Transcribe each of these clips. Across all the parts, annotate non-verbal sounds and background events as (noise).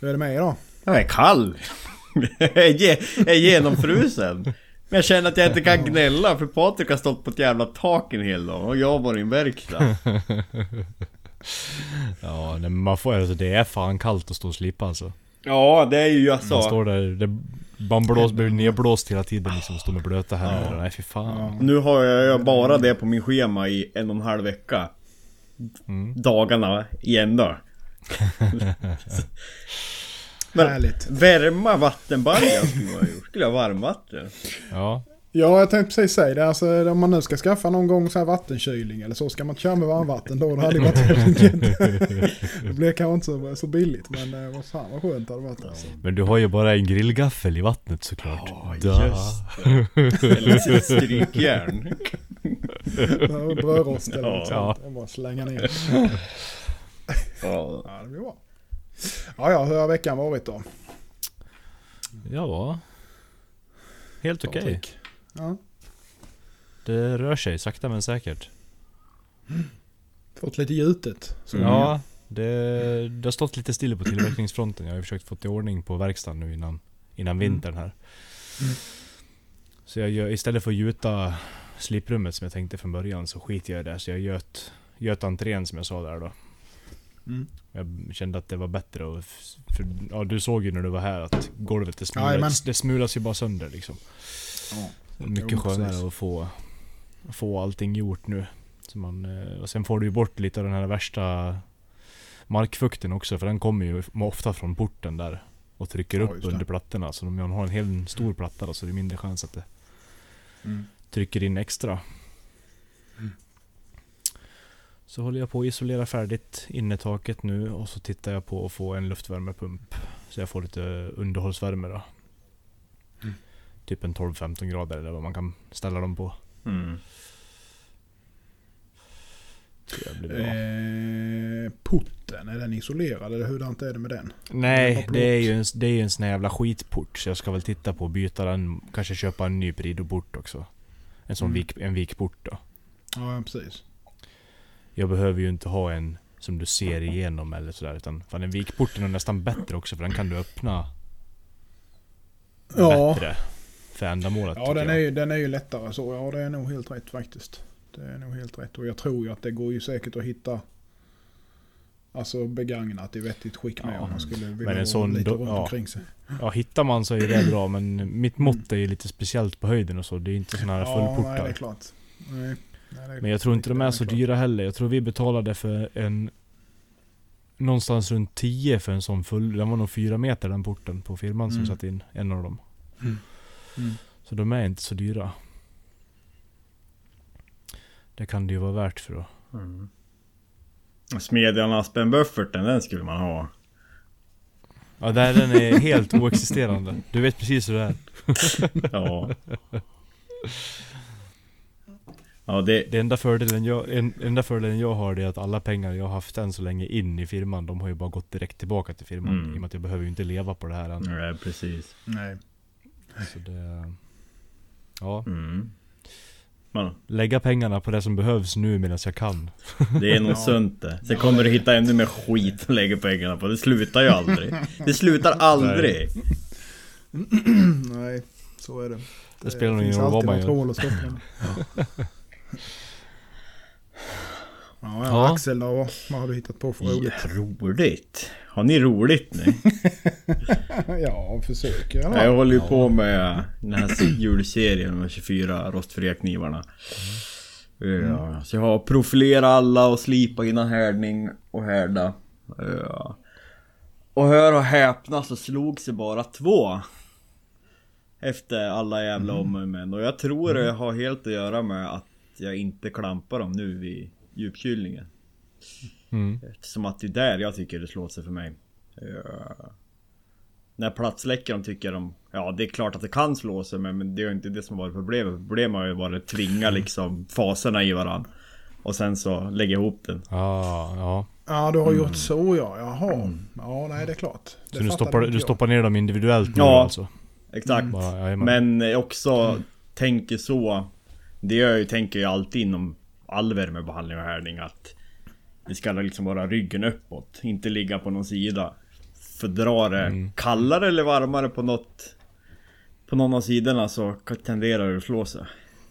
Hur är det med er då? Jag är kall. (laughs) jag är genomfrusen. Men jag känner att jag inte kan gnälla för Patrik har stått på ett jävla tak en hel dag och jag har varit i en verkstad. (laughs) ja, men man får, alltså, det är fan kallt att stå och slipa alltså. Ja, det är ju alltså... Man står där, det, man blås, blir nedblåst hela tiden liksom, står med blöta händer. Ja. Nej fy fan. Ja. Nu har jag bara det på min schema i en och en halv vecka. Mm. Dagarna i ända. Men Härligt. värma vattenbaljan skulle man ha gjort. Skulle ha varmvatten. Ja. Ja, jag tänkte precis säga det. Alltså, om man nu ska skaffa någon gång så här vattenkylning eller så, ska man köra med varmvatten då, då hade det varit enkelt. det blir kanske inte så, så billigt, men eh, vad fan vad skönt det hade varit. Alltså. Men du har ju bara en grillgaffel i vattnet såklart. Ja, just det. Eller strykjärn. Brödrost eller något ja. sånt. bara slänga ner. Ja. ja, det blir bra. Ja, ja, hur har veckan varit då? Ja, helt okej. Okay. Ja. Det rör sig sakta men säkert. Fått lite gjutet. Mm. Ja, det, det har stått lite still på tillverkningsfronten. Jag har försökt få i ordning på verkstaden nu innan, innan mm. vintern här. Mm. Så jag gör, istället för att gjuta sliprummet som jag tänkte från början så skiter jag i det. Så jag göt, göt entrén som jag sa där då. Mm. Jag kände att det var bättre och för, ja, du såg ju när du var här att golvet det smulas, det smulas ju bara sönder liksom. Ja. Mycket skönare att få, få allting gjort nu. Så man, eh, och sen får du ju bort lite av den här värsta markfukten också för den kommer ju ofta från porten där. Och trycker upp under plattorna. Så om man har en hel stor platta då, så är det mindre chans att det mm. trycker in extra. Mm. Så håller jag på att isolera färdigt innetaket nu och så tittar jag på att få en luftvärmepump. Så jag får lite underhållsvärme då typ en 12-15 grader eller vad man kan ställa dem på. Mm. Eh, putten, är den isolerad eller hurdant är det med den? Nej, det är ju en, det är en sån här jävla skitport. Så jag ska väl titta på att byta den. Kanske köpa en ny Prido-port också. En sån mm. vik, en vikport då. Ja, precis. Jag behöver ju inte ha en som du ser igenom eller sådär. Utan fan en vikport är nästan bättre också för den kan du öppna ja. bättre för ändamålet. Ja, den är, ju, den är ju lättare så. Ja, det är nog helt rätt faktiskt. Det är nog helt rätt. Och jag tror ju att det går ju säkert att hitta Alltså begagnat i vettigt skick med ja, om man skulle vilja men en sån, lite runt ja. omkring sig. Ja, hittar man så är det bra men mitt mått är ju lite speciellt på höjden och så. Det är inte sådana här fullportar. Ja, nej, det är klart. Nej, nej, men jag tror inte de är så dyra heller. Jag tror vi betalade för en Någonstans runt 10 för en sån full. Den var nog 4 meter den porten på firman mm. som satt in en av dem. Mm. Mm. Så de är inte så dyra. Det kan det ju vara värt för då. Mm. Smedjan Aspen-bufferten, den skulle man ha. Ja, där, den är helt oexisterande. Du vet precis hur det är. (laughs) ja. Ja, det... det enda, fördelen jag, en, enda fördelen jag har är att alla pengar jag har haft än så länge in i firman, de har ju bara gått direkt tillbaka till firman. Mm. I och med att jag behöver ju inte leva på det här än. Nej, precis. Nej. Så det... Ja. Mm. Man. Lägga pengarna på det som behövs nu medan jag kan. Det är nog (laughs) ja. sunt det. Sen kommer du hitta ännu mer skit att lägga pengarna på. Det slutar ju aldrig. Det slutar (laughs) aldrig. (clears throat) Nej, så är det. Det, det spelar ingen roll vad man gör. (laughs) Ja, ja, Axel då, vad har du hittat på för roligt? Ja, roligt? Har ni roligt nu? (laughs) ja, försöker jag. Jag håller ju på med den här julserien med 24 rostfria knivarna. Mm. Ja, så jag har profilerat alla och slipat innan härdning och härda. Ja. Och hör och häpna så slog sig bara två. Efter alla jävla mm. om och men. Och jag tror det har helt att göra med att jag inte klampar dem nu vid djupkylningen. Mm. Eftersom att det är där jag tycker det slår sig för mig. Uh, när platsläcker de tycker de... Ja det är klart att det kan slå sig men, men det är inte det som har varit problemet. Problemet har ju varit att tvinga liksom faserna i varandra. Och sen så lägga ihop den. Ja, ja. Ja du har gjort mm. så ja, jaha. Mm. Ja nej det är klart. Det så du stoppar, du stoppar ner dem individuellt nu ja, alltså? Exakt. Mm. Bara, men också mm. tänker så. Det jag ju, tänker jag alltid inom all värmebehandling och härdning att det ska liksom vara ryggen uppåt, inte ligga på någon sida. fördra det Mm. kallare eller varmare på något På någon av sidorna så tenderar det att slå sig.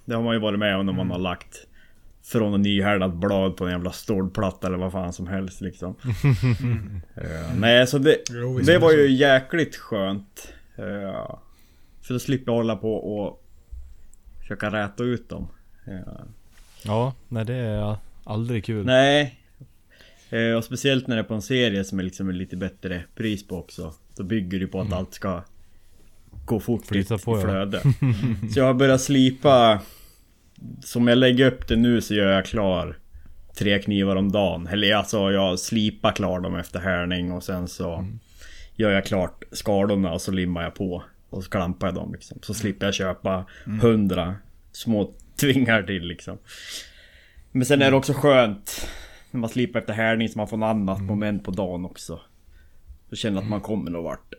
Det har man ju varit med om när man har lagt Från en nyhärdat blad på en jävla stålplatta eller vad fan som helst liksom. (laughs) Eh, nej så det, det var ju jäkligt skönt. Uh, för då slipper jag hålla på och försöka räta ut dem. Ja, nej det är aldrig kul. Nej. Eh, och speciellt när det är på en serie som är liksom lite bättre pris på också. Då bygger det på att allt ska gå fort i, Flyta på, i ja. flöde. (laughs) så jag har börjat slipa. Som jag lägger upp det nu så gör jag klar tre knivar om dagen. Eller alltså jag slipar klar dem efter härning och sen så gör jag klart skadorna och så limmar jag på. Och så klampar jag dem liksom. Så slipper jag köpa hundra små tvingar till liksom. Men sen är det också skönt när man slipar efter härning så man får något annat moment på dagen också. Så känner att man kommer någon vart.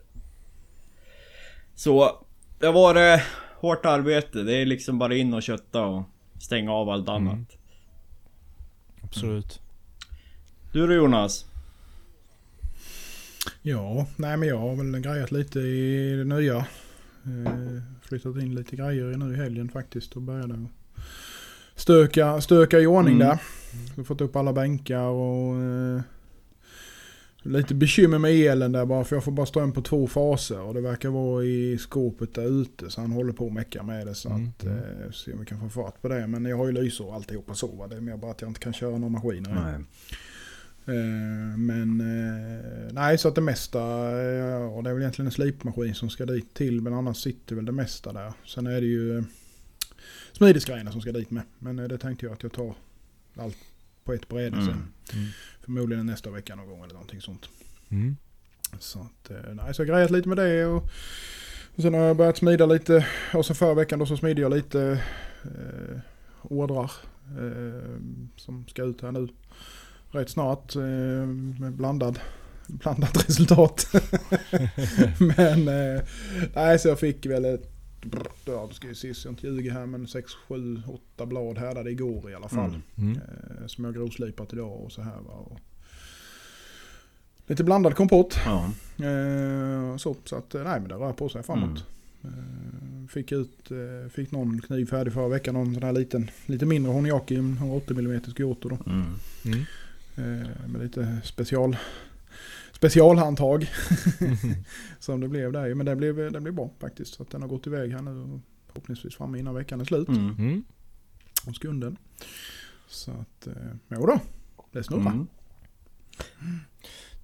Så det har varit hårt arbete. Det är liksom bara in och kötta och stänga av allt annat. Absolut. Du då Jonas? Ja, nej men jag har väl grejat lite i det nya. Eh, flyttat in lite grejer nu i helgen faktiskt och började stöka, stöka i ordning Mm. där. Så fått upp alla bänkar och eh, lite bekymmer med elen där bara för jag får bara ström på två faser och det verkar vara i skåpet där ute så han håller på att mecka med det så Mm, att eh, se om vi kan få fart på det. Men jag har ju lysor och alltihopa så va? det är mer bara att jag inte kan köra några maskiner. Nej. Eh, Men eh, nej så att det mesta, eh, och det är väl egentligen en slipmaskin som ska dit till men annars sitter väl det mesta där. Sen är det ju eh, smidesgrejerna som ska dit med. Men eh, det tänkte jag att jag tar allt på ett bräde Mm. sen. Mm. Förmodligen nästa vecka någon gång eller någonting sånt. Mm. Så att, eh, nej så jag grejat lite med det och, och sen har jag börjat smida lite. Och så förra veckan då så smidde jag lite eh, ordrar eh, som ska ut här nu rätt snart eh, med blandad, blandat (laughs) resultat. (laughs) men eh, nej så jag fick väl ett Ja, då ska vi se jag inte ljuger här men 6, 7, 8 blad härdade igår i alla fall. Mm. Mm. Eh, som jag grovslipat idag och så här va. Och lite blandad kompott. Ja. Eh, så, så att nej men det rör på sig framåt. Eh, fick ut, fick någon kniv färdig förra veckan. Någon sån här liten, lite mindre Honiaki, en 180 mm Kyoto då. Mm. Mm. Eh, med lite special, specialhandtag. (laughs) som det blev där. Men det blev, det blev bra faktiskt. Så att den har gått iväg här nu. Förhoppningsvis framme innan veckan är slut. Mm. Mm. Om skunden. Så att, eh, då. Det snurrar. Mm.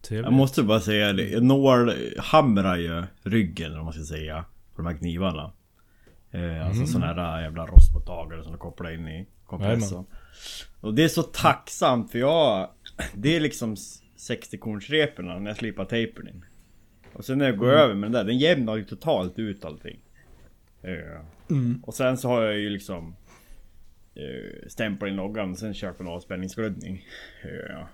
Jag måste bara säga det. Når, hamrar ju ryggen vad man ska säga. På de här knivarna. Eh, alltså Mm. sådana här jävla rostmottagare som du kopplar in i kompressorn. Och det är så tacksamt för jag... Det är liksom 60 kornsreporna när jag slipar tejpen in. Och sen när jag går över med den där, den jämnar ju totalt ut allting. Eh, Mm. och sen så har jag ju liksom eh, stämplat in loggan och sen kört en avspänningsglödning. Eh,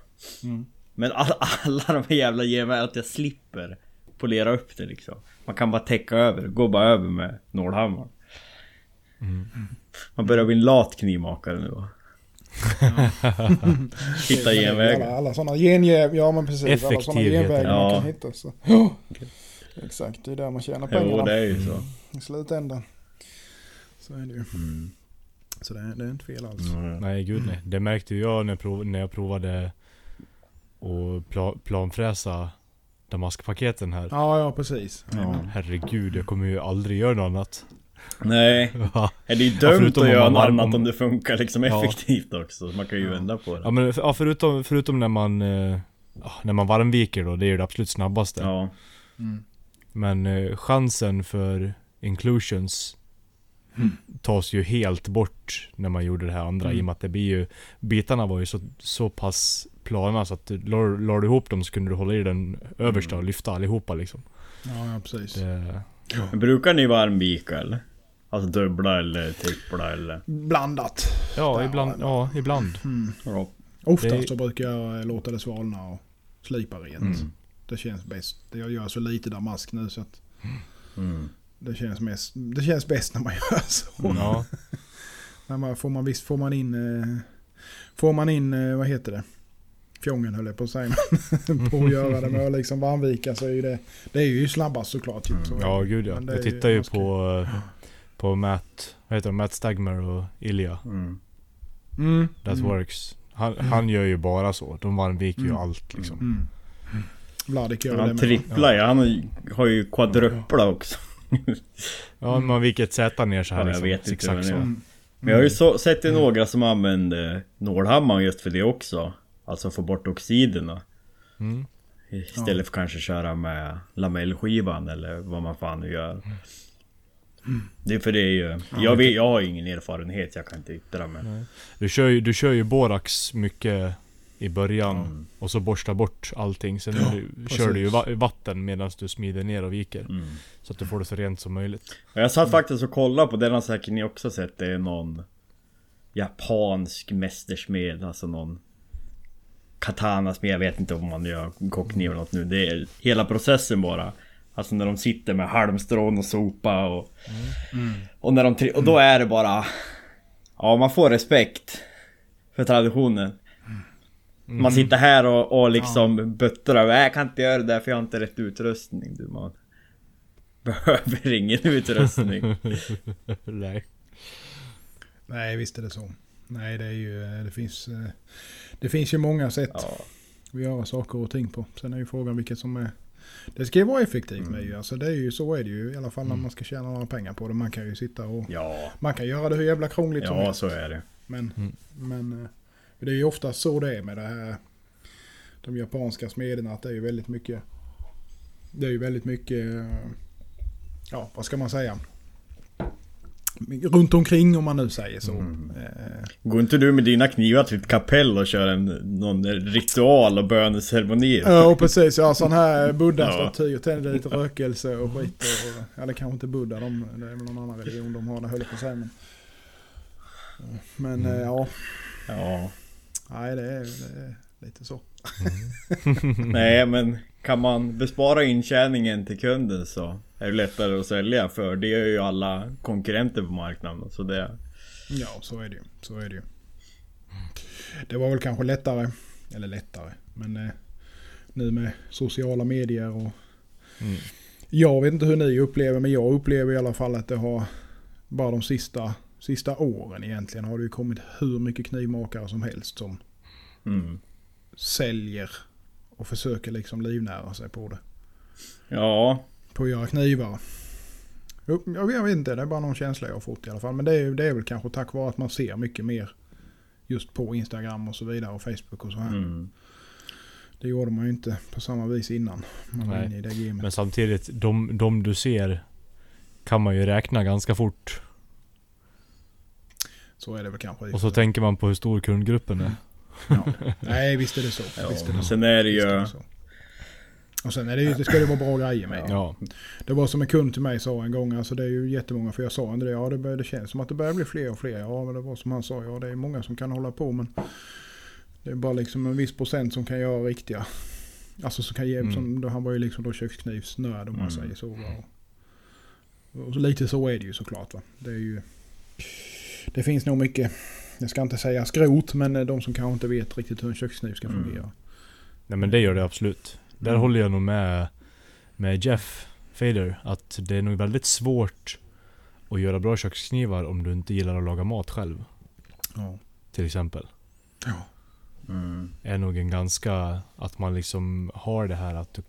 Mm. men alla, (laughs) alla de här jävla ger mig att jag slipper polera upp det liksom. Man kan bara täcka över, gå bara över med nålhammaren. Mm. Man börjar bli en lat knivmakare nu va? (laughs) Hitta Alla, genvägar. alla sådana genjäv, ja men precis. alla sådana Effektivhet, genvägar ja. man kan hitta. Så. Ja. (gasps) Exakt, det är där man tjänar Jo pengarna. det är ju så. I slutändan. Så är det ju. Mm. Så det är, det är inte fel alls. Mm. Nej gud nej. Det märkte jag när jag, prov, när jag provade att pla, planfräsa damaskpaketen här. Ja, ja precis. Ja. Herregud, jag kommer ju aldrig göra något annat. Nej, (laughs) Ja, är det är ju Ja, dumt förutom att om göra man något annat om- om det funkar liksom Ja. effektivt också. Man kan ju vända på det. ja men ja, förutom, förutom när man eh, ja, När man varmviker då, det är ju det absolut snabbaste. Ja. Mm. Men eh, chansen för inclusions tas ju helt bort när man gjorde det här andra. Mm. I och med att det blir ju Bitarna var ju så, så pass plana så att du- la la du ihop dem så kunde du hålla i den översta och lyfta allihopa liksom. Ja, ja precis. Det, Men brukar ni varmvika eller? Alltså dubbla eller trippla eller? Blandat. ja, ibland. Ja, ibland. Mm. Ja. Oftast Det- så brukar jag låta det svalna och slipa rent. Mm. Det känns bäst. Jag gör så lite damask nu så att Mm. det känns, mest, det känns bäst när man (laughs) gör så. Ja. När man, får man visst får man in, eh, får man in, eh, vad heter det? fjongen höll jag på att säga. (laughs) på att göra det med att liksom varmvika så är ju det, det är ju snabbast såklart. Typ, så. Ja, gud ja. Jag tittar ju ganska- på, på Matt, vad heter de? Matt Stagmer och Ilja. Mm. Mm. That mm. works. Han, han gör ju bara så. De varmviker ju Mm. allt liksom. Mm. Vladik gör det Han tripplar ju, han har ju- quadrupla också. Ja, man viker ett Z ner så här Ja, jag liksom. vet inte det så. Mm. Men jag har ju så, sett ju några som använder nålhammaren just för det också. Alltså få bort oxiderna. Mm. Istället för kanske köra med lamellskivan eller vad man fan nu gör. Det är för det är ju... Jag, vet, jag har ju ingen erfarenhet, jag kan inte yttra mig. Nej. Du kör ju, du kör ju borax mycket i början Mm. och så borstar bort allting. Sen Ja, du, kör du ju va- vatten medan du smider ner och viker. Mm. Så att du får det så rent som möjligt. Jag satt faktiskt och kollade på den har säkert ni också sett. Det är någon japansk mästersmed, alltså någon katanasmed. Jag vet inte om man gör kockkniv eller något nu. Det är hela processen bara. Alltså när de sitter med halmstrån och sopa och... Och när de Och då är det bara... Ja, man får respekt för traditionen. Man sitter här och, och liksom buttrar. "Nej, Jag kan inte göra det där för jag har inte rätt utrustning. Du man (laughs) behöver ingen utrustning. (laughs) Nej. Nej, visst är det så. Nej, det är ju... Det finns, eh, det finns ju många sätt Ja. att göra saker och ting på. Sen är ju frågan vilket som är... Det ska ju vara effektivt med ju. Alltså det är ju så är det ju i alla fall när man ska tjäna några pengar på det. Man kan ju sitta och... Ja, Man kan göra det hur jävla krångligt som ja helst. så är det. Men, Mm. men eh, det är ju ofta så det är med det här. De japanska smederna. Att det är ju väldigt mycket. Det är ju väldigt mycket. eh, Ja, vad ska man säga? Runt omkring om man nu säger så. Mm. Eh, Går inte du med dina knivar till ett kapell och kör en någon ritual och böneceremoni? Ja, precis. Ja, sån här buddha-staty och tänder lite rökelse och skit. Och, ja, det kanske inte buddha. De, det är väl någon annan religion de har det, höll jag på att säga. Men, men eh, ja, Ja. nej det är, det är lite så. (laughs) Nej men kan man bespara intjäningen till kunden så är det lättare att sälja för det är ju alla konkurrenter på marknaden. Så det... Ja, så är det ju. Så är det ju. Det var väl kanske lättare, eller lättare, men eh, nu med sociala medier och Mm. jag vet inte hur ni upplever, men jag upplever i alla fall att det har bara de sista, sista åren egentligen har det ju kommit hur mycket knivmakare som helst som Mm. säljer och försöker liksom livnära sig på det. Ja, På att göra knivar. Jag jag vet inte, det är bara någon känsla jag har fått i alla fall. Men det är, det är väl kanske tack vare att man ser mycket mer just på Instagram och så vidare och Facebook och så här. mm. Det gjorde man ju inte på samma vis innan man var inne i det gamet. Men samtidigt, de, de du ser kan man ju räkna ganska fort. Så är det väl kanske. Och så tänker man på hur stor kundgruppen är. ja. Nej, visst är det så. (laughs) Ja, visst är det så. sen är det Visst är ju... det så. Och sen är det ju, det ska det vara bra grejer med. Ja. Det var som en kund till mig sa en gång, alltså det är ju jättemånga, för jag sa inte det, ja det, börjar, det känns som att det börjar bli fler och fler. Ja men det var som han sa, ja det är många som kan hålla på men det är bara liksom en viss procent som kan göra riktiga. Alltså som kan ge, Mm. som, då, han var ju liksom då köksknivsnörd om man Mm. säger så. Och, och lite så är det ju såklart va. Det är ju, det finns nog mycket, jag ska inte säga skrot, men de som kanske inte vet riktigt hur en kökskniv ska Mm. fungera. Nej men det gör det absolut. Där Mm. håller jag nog med, med Jeff Fader. Att det är nog väldigt svårt att göra bra köksknivar om du inte gillar att laga mat själv. Ja. Till exempel. Ja. Mm. Är nog en ganska, att man liksom har det här att du,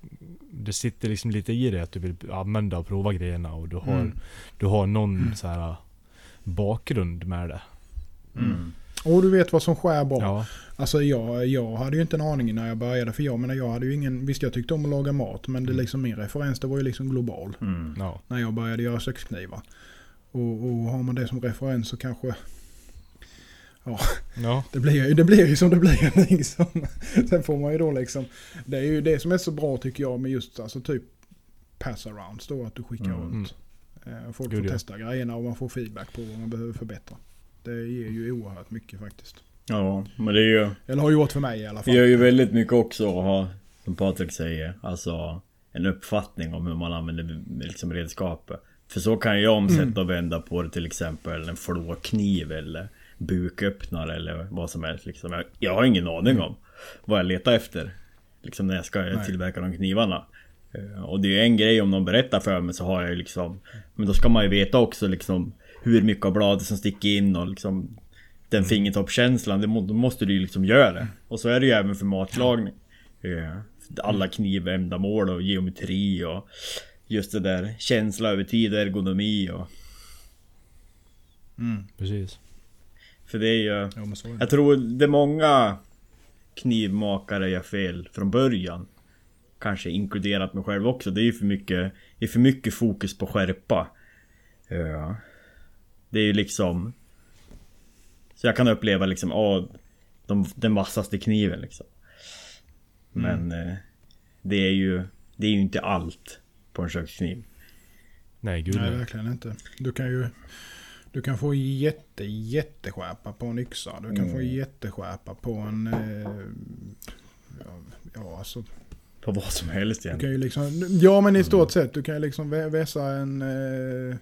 det sitter liksom lite i dig att du vill använda och prova grejerna och du har, Mm. du har någon så här bakgrund med det. Mm. Och du vet vad som skär bra. Ja. Alltså jag, jag hade ju inte en aning när jag började. För jag menar jag hade ju ingen... Visst jag tyckte om att laga mat. Men det Mm. liksom min referens det var ju liksom global. Mm. ja. När jag började göra köksknivar. Och, och har man det som referens så kanske... Ja. Det blir, ju- det blir ju som det blir (laughs) liksom. Sen får man ju då liksom... Det är ju det som är så bra tycker jag med just alltså typ pass-arounds då. Att du skickar Mm. runt. Eh, Folk Gud, får ja. testa grejerna och man får feedback på vad man behöver förbättra. Det ger ju oerhört mycket faktiskt. Ja, men det är ju... Eller har gjort för mig i alla Det fall. gör ju väldigt mycket också att ha, som Patrik säger, alltså en uppfattning om hur man använder liksom redskapet. För så kan jag omsätta och vända på det till exempel en flåkniv eller buköppnare eller vad som helst liksom. Jag, jag har ingen aning om. vad jag letar efter. Liksom när jag ska Nej. tillverka de knivarna. Eh, Och det är ju en grej om någon berättar för mig så har jag ju liksom Men då ska man ju veta också liksom Hur mycket av bladet som sticker in och liksom Den fingertoppskänslan, det må, då måste du ju liksom göra det. Och så är det ju även för matlagning. Eh, Alla knivändamål och geometri och Just det där känsla över tid, ergonomi och Mm. Precis. För det är ju. Jag tror det är många knivmakare gör fel från början. Kanske inkluderat mig själv också. Det är ju för mycket, det är för mycket fokus på skärpa. Ja. Det är ju liksom... Så jag kan uppleva liksom, ja, de, den vassaste kniven liksom. Men eh, det är ju, det är ju inte allt på en kökskniv. Nej, gud Nej, nej. verkligen inte. Du kan ju... Du kan få jätte, jätteskärpa på en yxa. Du kan få Mm. jätteskärpa på en... Eh, ja, ja, alltså. På vad som helst Du egentligen. kan ju liksom... Ja, men i stort sett. Du kan ju liksom vä- vässa en eh,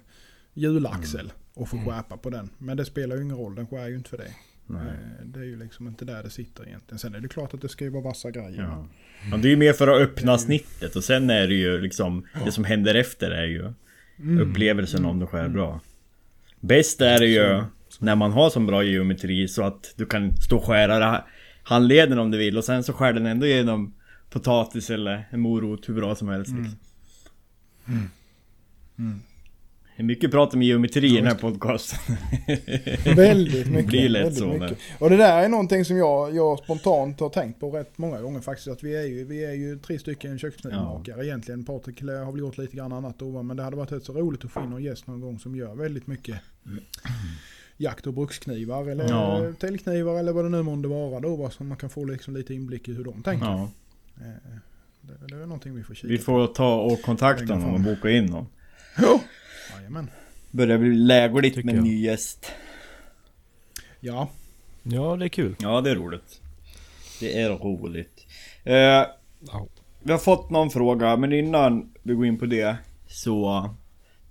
hjulaxel och få skärpa på den. Men det spelar ju ingen roll. Den skär ju inte för dig. Nej. Eh, Det är ju liksom inte där det sitter egentligen. Sen är det klart att det ska ju vara vassa grejer. Ja. Ja, det är ju mer för att öppna snittet och sen är det ju liksom Det som händer efter är ju Mm. upplevelsen om du skär bra. Bäst är det ju när man har så bra geometri så att du kan stå och skära det- handleden om du vill och sen så skär den ändå genom potatis eller en morot hur bra som helst. Liksom. Mm. Det är mycket prat om geometri i den här podcasten. (laughs) Väldigt mycket. blir lätt väldigt så, mycket. Och det där är någonting som jag, jag spontant har tänkt på rätt många gånger faktiskt. Att vi är ju, vi är ju tre stycken köksknivmakare egentligen. Patrik har väl gjort lite grann annat va, Men det hade varit rätt så roligt att få in någon gäst någon gång som gör väldigt mycket jakt och bruksknivar eller Ja. täljknivar eller vad det nu månde vara då. va, Så man kan få liksom lite inblick i hur de tänker. Ja. Eh, Det, det är någonting vi får kika Vi får ta och kontakta honom och boka in. Ja. Jajamän. Börjar bli lägligt Tycker med jag. ny gäst. Ja. Ja, det är kul. Ja, det är roligt. Det är roligt. Eh, Ja. vi har fått någon fråga, men innan vi går in på det så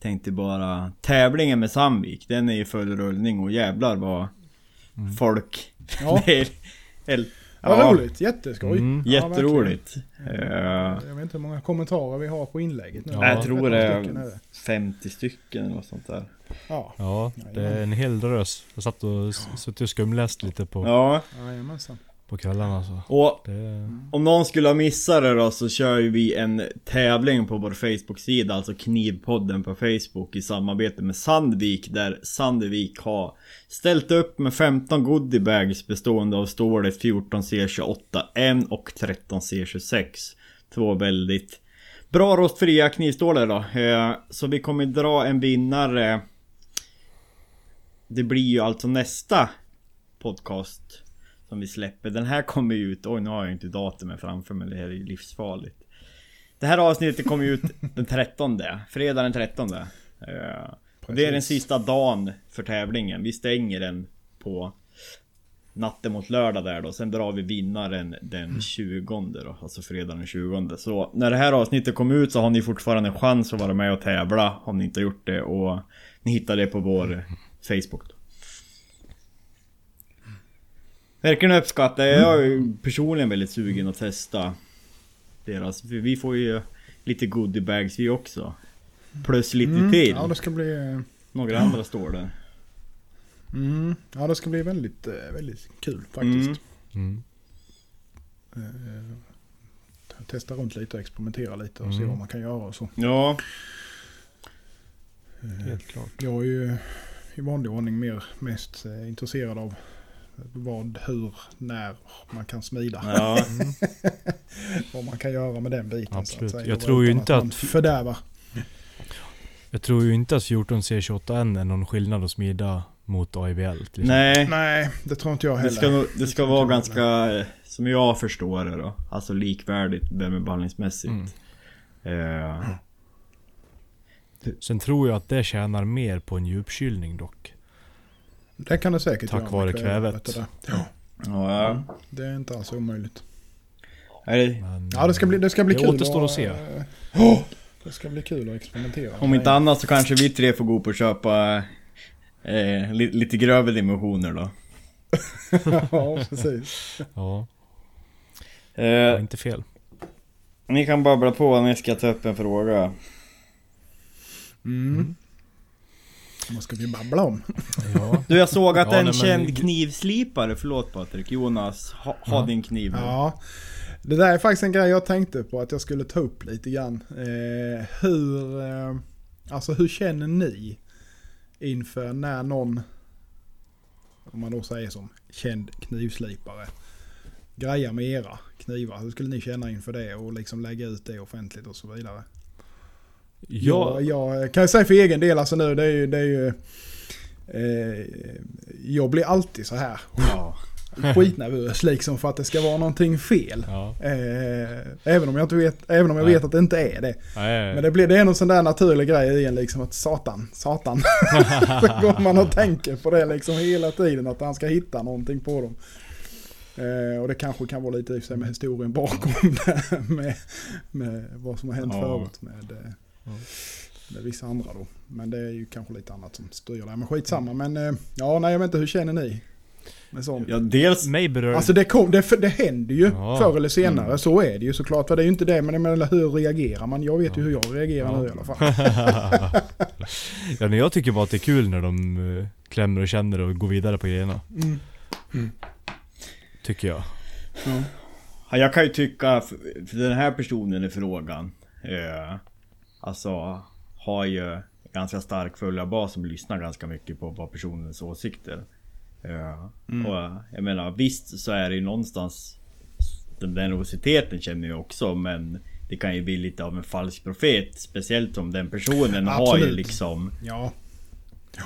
tänkte bara tävlingen med Sandvik, den är i full rullning och jävlar vad folk... Ja. (laughs) det är, Vad ja, roligt. Jätteskoj. Mm. Ja. Jätteroligt. Eh, Jag vet inte hur många kommentarer vi har på inlägget nu. Ja. jag tror det par stycken är det. 50 stycken eller något sånt där. Ja, Ja, det är en hel drös. Jag satt och s- suttit och skumläst lite på, Ja, jajamensan. På kvällarna så. och Det, Om någon skulle ha missat det då så kör ju vi en tävling på vår Facebook-sida, alltså Knivpodden på Facebook i samarbete med Sandvik där Sandvik har ställt upp med 15 goodiebags bestående av stålet 14C28N och 13C26. Två väldigt bra rostfria knivstålar då. Eh, Så vi kommer dra en vinnare. Det blir ju alltså nästa podcast som vi släpper. Den här kommer ju ut, oj nu har jag inte datumet framför mig, det här är ju livsfarligt. Det här avsnittet kommer ut (laughs) den 13, fredag den 13. Eh, det är den sista dagen för tävlingen. Vi stänger den på natten mot lördag där då. Sen drar vi vinnaren den 20 då, alltså fredag den 20. Så när det här avsnittet kommer ut så har ni fortfarande en chans att vara med och tävla om ni inte har gjort det och ni hittar det på vår Facebook då. Verkligen uppskatta. Jag är ju personligen väldigt sugen att testa deras. Vi får ju lite goodiebags vi också. Plus lite Mm, till. Ja, det ska bli... eh, Några andra står det. Mm, ja, det ska bli väldigt, eh, väldigt kul faktiskt. mm. Eh, Testa runt lite och experimentera lite och se Mm. vad man kan göra och så. Ja. Helt klart. Jag är ju i vanlig ordning mer mest intresserad av vad, hur, när man kan smida. Ja. (laughs) vad man kan göra med den biten. Absolut. Så att säga. Jag tror ju inte man att- Fördärvar. Jag tror ju inte att 14C28N är någon skillnad att smida mot AIBL exempel. Nej. Nej, det tror inte jag heller. Det ska, det ska vara ganska, eh, som jag förstår det då, alltså likvärdigt värmebehandlingsmässigt. Mm. Eh, Sen tror jag att det tjänar mer på en djupkylning dock. Det kan det säkert Tack vare kvävet. det. Ja, ja, det är inte alls omöjligt. det, Men, Ja, det ska bli, det ska bli Det kul. återstår att se. ja, det ska bli kul att experimentera. om inte annat så kanske vi tre får gå upp och köpa eh, li, lite grövre dimensioner då. (laughs) ja, precis. Ja. Det var Eh, inte fel. ni kan babbla på när jag ska ta upp en fråga. Mm. Vad ska vi babbla om? Ja. (laughs) Du jag såg att Ja, en nej, men- känd knivslipare, förlåt Patrik, Jonas, ha, ha Ja. din kniv nu. Ja, det där är faktiskt en grej jag tänkte på att jag skulle ta upp lite grann. Eh, hur, eh, alltså hur känner ni inför när någon, om man då säger som känd knivslipare, grejar med era knivar? Hur skulle ni känna inför det och liksom lägga ut det offentligt och så vidare? Ja, Jag, jag kan säga för egen del alltså nu, det är ju, det är ju eh, jag blir alltid så här Ja. (laughs) skitnervös liksom för att det ska vara någonting fel. ja. Eh, även om jag, inte vet, även om jag Nej. vet att det inte är det. Nej, Men det, blir, det är någon sån där naturlig grej i en liksom att satan, satan. (laughs) så går man och tänker på det liksom hela tiden att han ska hitta någonting på dem. Eh, och det kanske kan vara lite i sig med historien bakom (laughs) det. Med, med vad som har hänt Ja. förut med, med vissa andra då. Men det är ju kanske lite annat som styr det. Men skitsamma. Men eh, ja, nej jag vet inte, hur känner ni? Med sånt? ja, dels... Mig berör... Alltså det, kom, det, det händer ju Ja. förr eller senare, Mm. så är det ju såklart. För det är ju inte det, men menar, hur reagerar man? Jag vet ju Ja. hur jag reagerar Ja. nu i alla fall. (laughs) ja, men jag tycker bara att det är kul när de eh, klämmer och känner och går vidare på grejerna. Mm. Tycker jag. Ja. Ja, jag kan ju tycka, för för den här personen i frågan, eh, alltså har ju ganska stark följarbas som lyssnar ganska mycket på vad personens åsikter. Eh, Mm. Och jag menar visst så är det ju någonstans den nervositeten känner jag också men det kan ju bli lite av en falsk profet. Speciellt om den personen har ju Absolut. liksom, ja,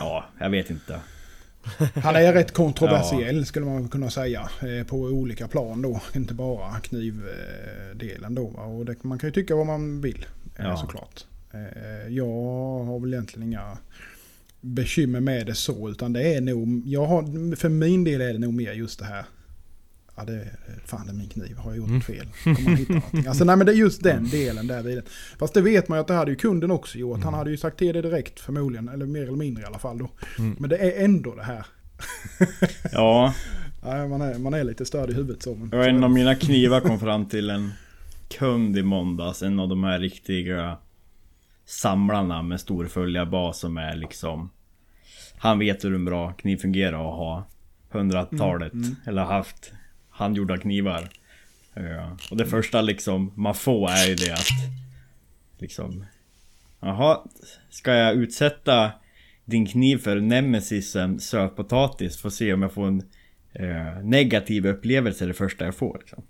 ja jag vet inte. han är rätt kontroversiell skulle man kunna säga. eh, På olika plan då. Inte bara knivdelen då. Och det, man kan ju tycka vad man vill Ja. såklart. Eh, Jag har väl egentligen inga bekymmer med det så. Utan det är nog, jag har, för min del är det nog mer just det här. Ja, det fan det är min kniv. Har jag gjort något fel? Kommer man hitta någonting? Alltså nej men det är just den delen där vid Fast det vet man ju att det hade ju kunden också gjort. Han hade ju sagt till det direkt förmodligen. Eller mer eller mindre i alla fall då. Mm. Men det är ändå det här. Ja, (laughs) Nej, man, är, man är lite störd i huvudet så. Men, var en av mina knivar kom fram till en kund i måndags. En av de här riktiga samlarna med stor följarbas som är liksom Han vet hur en bra kniv fungerar och ha hundratalet Mm, mm. eller haft handgjorda knivar. Ja. Och det första liksom man får är ju det att liksom Jaha, ska jag utsätta din kniv för nemesisen sötpotatis för att se om jag får en eh, negativ upplevelse det första jag får liksom.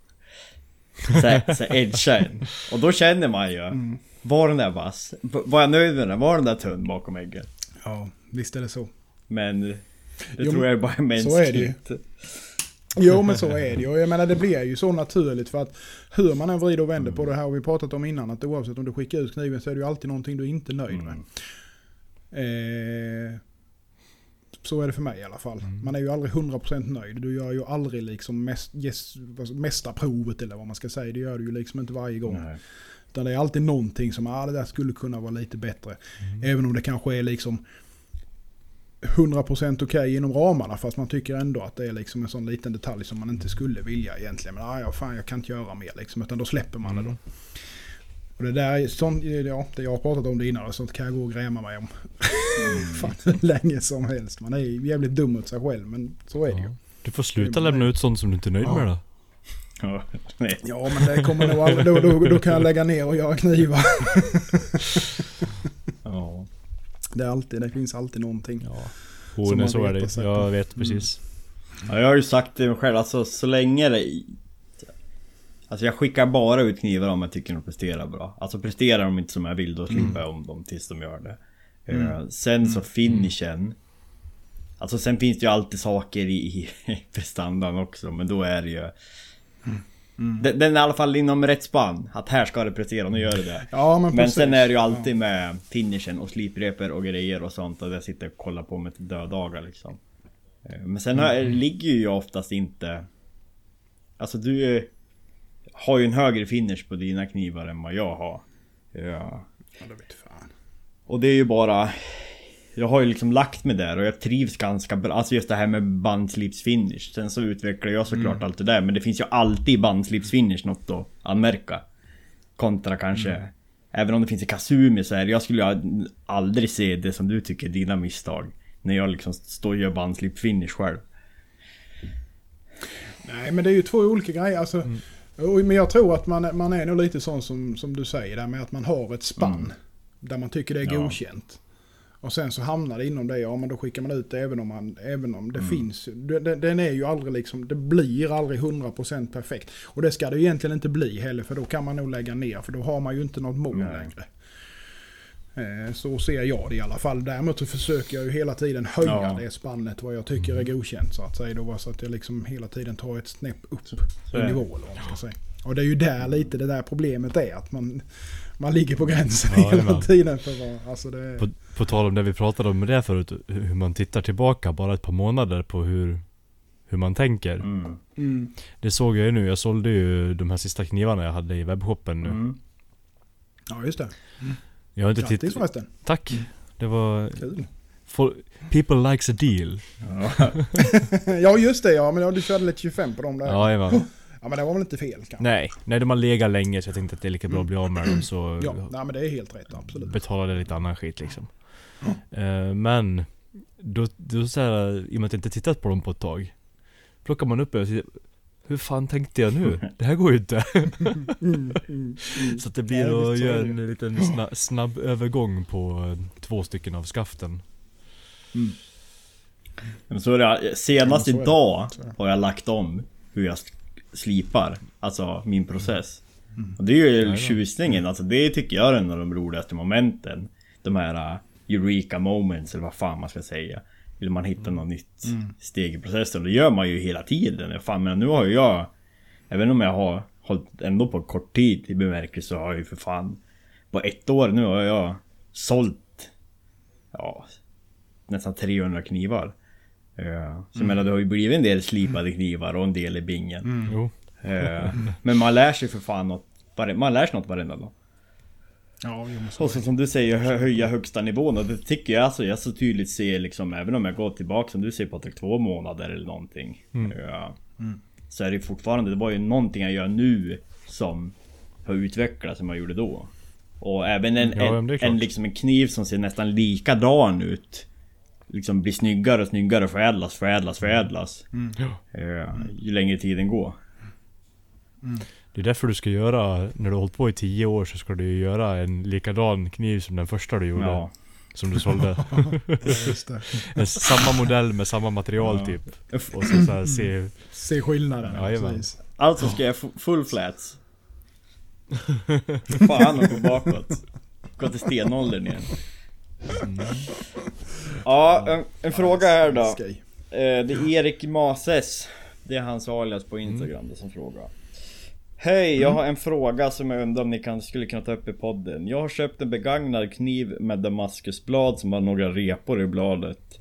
Så, så en. Och då känner man ju Mm. Var den där vass? Var jag nöjd med den? Var den där tunn bakom ägget? Ja, visst är det så. Men Det Jo, tror jag är bara mänskligt. så är det ju. Jo men så är det ju. Jag menar det blir ju så naturligt för att hur man än vrider och vänder på det här har vi pratat om innan att oavsett om du skickar ut kniven så är det ju alltid någonting du inte är nöjd med. Mm. Eh, så är det för mig i alla fall. Man är ju aldrig 100% nöjd. Du gör ju aldrig liksom mest, yes, mesta provet eller vad man ska säga. Det gör du ju liksom inte varje gång. Nej. Utan det är alltid någonting som, ah, det där skulle kunna vara lite bättre. Även om det kanske är liksom 100% okej inom ramarna fast man tycker ändå att det är liksom en sån liten detalj som man inte skulle vilja egentligen. Men ah, ja, fan jag kan inte göra mer liksom. Utan då släpper man det då. Och det där är sånt, ja, det jag har pratat om det innan sånt kan jag gå och gräma mig om. Fan hur länge som helst. Man är ju jävligt dum mot sig själv men så är det ju. Ja. Du får sluta lämna ut sånt som du inte är nöjd Ja. med då. Ja. Ja men det kommer nog aldrig, då, då, då kan jag lägga ner och göra knivar. (laughs) Ja. Det, är alltid, det finns alltid någonting. Ja. Oh, nej, man så är det. Jag vet Mm. precis. Ja, jag har ju sagt till mig själv, alltså så länge det... Alltså jag skickar bara ut knivar om jag tycker de presterar bra. Alltså presterar de inte som jag vill, då slipper jag om dem tills de gör det. Mm. Eh, sen så finishen... Alltså sen finns det ju alltid saker i, i (laughs) prestandan också, men då är det ju... Mm. Den, den är i alla fall inom rätt spann. Att här ska det prestera, nu gör det det. Ja men, Men sen är det ju alltid med finishen och slipreper och grejer och sånt och jag sitter och kollar på med dödagar liksom. Eh, Men sen har, Mm. ligger ju jag oftast inte... Alltså du eh, har ju en högre finish på dina knivar än vad jag har. Ja. Ja, det vet fan. Och det är ju bara... Jag har ju liksom lagt mig där och jag trivs ganska bra. Alltså just det här med bandslipsfinish. Sen så utvecklar jag såklart allt det där. Men det finns ju alltid bandslipsfinish något att anmärka. Kontra kanske... Även om det finns i Kazumi så är det, jag skulle ju aldrig se det som du tycker är dina misstag. När jag liksom står och gör bandslipsfinish själv. Nej men det är ju två olika grejer. Alltså, Mm. men jag tror att man, man är nog lite sån som, som du säger där med att man har ett spann. Mm. Där man tycker det är Ja. godkänt. Och sen så hamnar det inom det, ja men då skickar man ut det även om, man, även om det Mm. finns. Det- Den är ju aldrig liksom, det blir aldrig 100% perfekt. Och det ska det ju egentligen inte bli heller för då kan man nog lägga ner för då har man ju inte något mål Nej. längre. Eh, Så ser jag det i alla fall. Däremot så försöker jag ju hela tiden höja Ja. det spannet vad jag tycker är godkänt så att säga. Då, så att jag liksom hela tiden tar ett snäpp upp Så i är det. nivå eller vad man ska säga. Och det är ju där lite det där problemet är att man, man ligger på gränsen Ja, hela jajamän. tiden. För vad, alltså det är, På, på tal om det vi pratade om det förut, hur man tittar tillbaka bara ett par månader på hur, hur man tänker. Mm. mm, Det såg jag ju nu, jag sålde ju de här sista knivarna jag hade i webbshoppen nu. Mm. ja just det. Jag har inte Grattis tittat... förresten. Tack! Det var... Kul. For, people likes a deal. Ja. (laughs) ja just det ja, men ja, du körde lite 25 på dem där. Ja. Ja, men det var väl inte fel kanske. Nej, nej de har legat länge så jag tänkte att det är lika bra att bli av med dem så Ja, nej men det är helt rätt absolut. betalade lite annan skit liksom. Eh, men, då, då så här, i och med att jag inte tittat på dem på ett tag. Plockar man upp det och säger, hur fan tänkte jag nu? (laughs) Det här går ju inte. Mm, mm, mm. Så att det blir att göra en liten snabb, snabb övergång på eh, två stycken av skaften. Men så är det, senast Ja, så är det. idag har jag lagt om hur jag slipar. Alltså min process. Mm. Och det är ju tjusningen. Alltså det tycker jag är en av de roligaste momenten. De här uh, Eureka moments eller vad fan man ska säga. Vill man hitta något nytt Mm. steg i processen. Det gör man ju hela tiden. Fan men nu har ju jag... Även om jag har hållit ändå på kort tid i bemärkelse så har jag ju för fan... På ett år nu har jag sålt... Ja... Nästan 300 knivar. Ja, så jag menar det har ju blivit en del slipade knivar och en del i bingen. Jo. Eh, Men man lär sig för fan något. Man lär sig något varenda dag. Ja, Och så som du säger, hö- höja högsta nivån. Och det tycker jag alltså, jag så tydligt ser liksom, även om jag går tillbaka som du säger Patrik, två månader eller någonting. Ja, Så är det fortfarande, det var ju någonting jag gör nu som har utvecklats som jag gjorde då. Och även en, Ja, en, en, liksom en kniv som ser nästan likadan ut. Liksom blir snyggare och snyggare, förädlas, förädlas, förädlas. Ja. Ja, ju längre tiden går. Det är därför du ska göra, när du har hållit på i tio år så ska du ju göra en likadan kniv som den första du gjorde. Ja. Som du sålde. (laughs) (laughs) En, samma modell med samma material Ja. typ. Och så, så här, se... Se skillnaden. Precis. Alltså ska jag fu- full flats. (laughs) Fan och gå bakåt. Gå till stenåldern igen. Ja, en, en fråga här då. Eh, Det är Erik Mases. Det är hans alias på Instagram det som frågar. Hej, jag har en fråga som jag undrar om ni kan, skulle kunna ta upp i podden. Jag har köpt en begagnad kniv med damaskusblad som har några repor i bladet.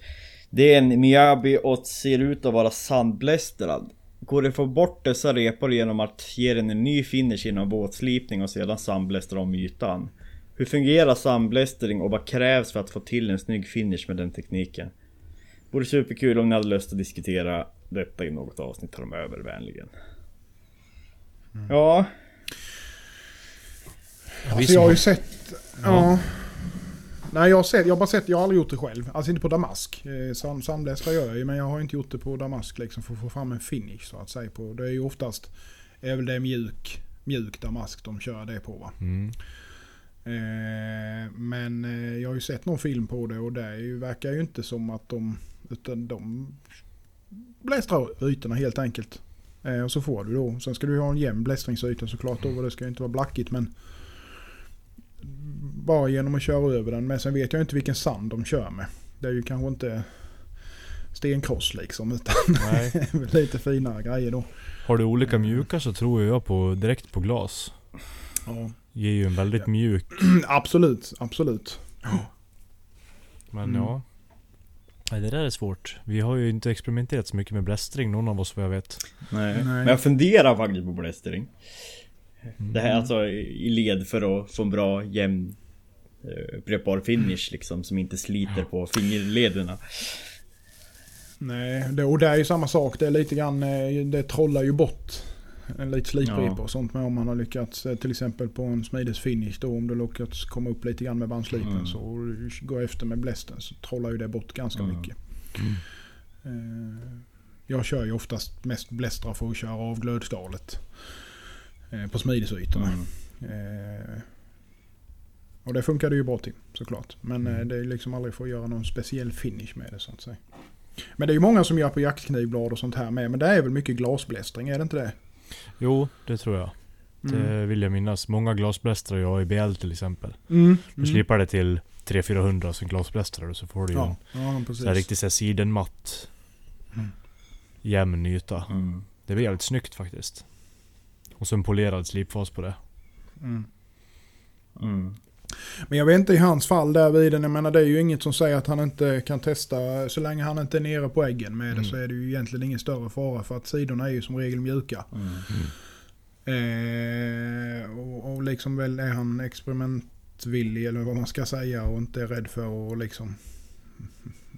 Det är en Miyabi och ser ut att vara sandblästrad. Går det att få bort dessa repor genom att ge den en ny finish genom våtslipning och sedan sandblästra om ytan? Hur fungerar sandblästring och vad krävs för att få till en snygg finish med den tekniken? Vore superkul om ni hade lust att diskutera detta i något avsnitt framöver, vänligen. Ja, Alltså jag har ju sett... Ja. Nej jag har sett, jag har bara sett, jag har aldrig gjort det själv. Alltså inte på damask. Eh, Sam, samlästra gör jag ju men jag har inte gjort det på damask liksom för att få fram en finish så att säga. På. Det är ju oftast, är väl det mjuk, mjuk damask de kör det på va. Mm. Eh, men eh, jag har ju sett någon film på det och det verkar ju inte som att de... Utan de blästrar ytorna helt enkelt. Eh, och så får du då. Sen ska du ha en jämn blästringsyta såklart då. och Det ska ju inte vara blackigt men... Bara genom att köra över den. Men sen vet jag inte vilken sand de kör med. Det är ju kanske inte stenkross liksom. Utan Nej. (laughs) lite finare grejer då. Har du olika mjuka så tror jag på direkt på glas. Ja. Ger ju en väldigt mjuk, (clears throat) absolut, absolut. men Mm. ja. Nej det där är svårt. Vi har ju inte experimenterat så mycket med blästring, någon av oss vad jag vet. nej. Nej. Men jag funderar faktiskt på blästring. Det Mm. här alltså i led för att få en bra jämn eh, upprepbar finish liksom som inte sliter på fingerlederna. Nej, det, och det är ju samma sak. Det är lite grann, eh, det trollar ju bort lite slipripa Ja. och sånt. Men om man har lyckats, eh, till exempel på en smides-finish då, om du lyckats komma upp lite grann med bandslipen Mm. så och går efter med blästen så trollar ju det bort ganska Mm. mycket. Eh, Jag kör ju oftast mest blästrar för att köra av glödskalet. eh, På smidesytorna. Mm. Eh, Och det funkade ju bra till såklart. Men eh, Mm. det är liksom aldrig för att göra någon speciell finish med det så att säga. Men det är ju många som gör på jaktknivblad och sånt här med. Men det är väl mycket glasblästring, är det inte det? Jo, det tror jag. Det vill jag minnas. Många glasblästrar jag har i BL till exempel. Mm. Du slipar det till 300-400 som glasblästrar och så får du ju Ja, en ja så här riktigt så här sidenmatt Mm. jämn yta. Mm. Det blir jävligt snyggt faktiskt. Och så en polerad slipfas på det. Mm. Mm. Men jag vet inte i hans fall där vid Jag menar det är ju inget som säger att han inte kan testa. Så länge han inte är nere på äggen med det Mm. så är det ju egentligen ingen större fara. För att sidorna är ju som regel mjuka. Mm. Eh, och, och liksom väl är han experimentvillig eller vad man ska säga och inte är rädd för att liksom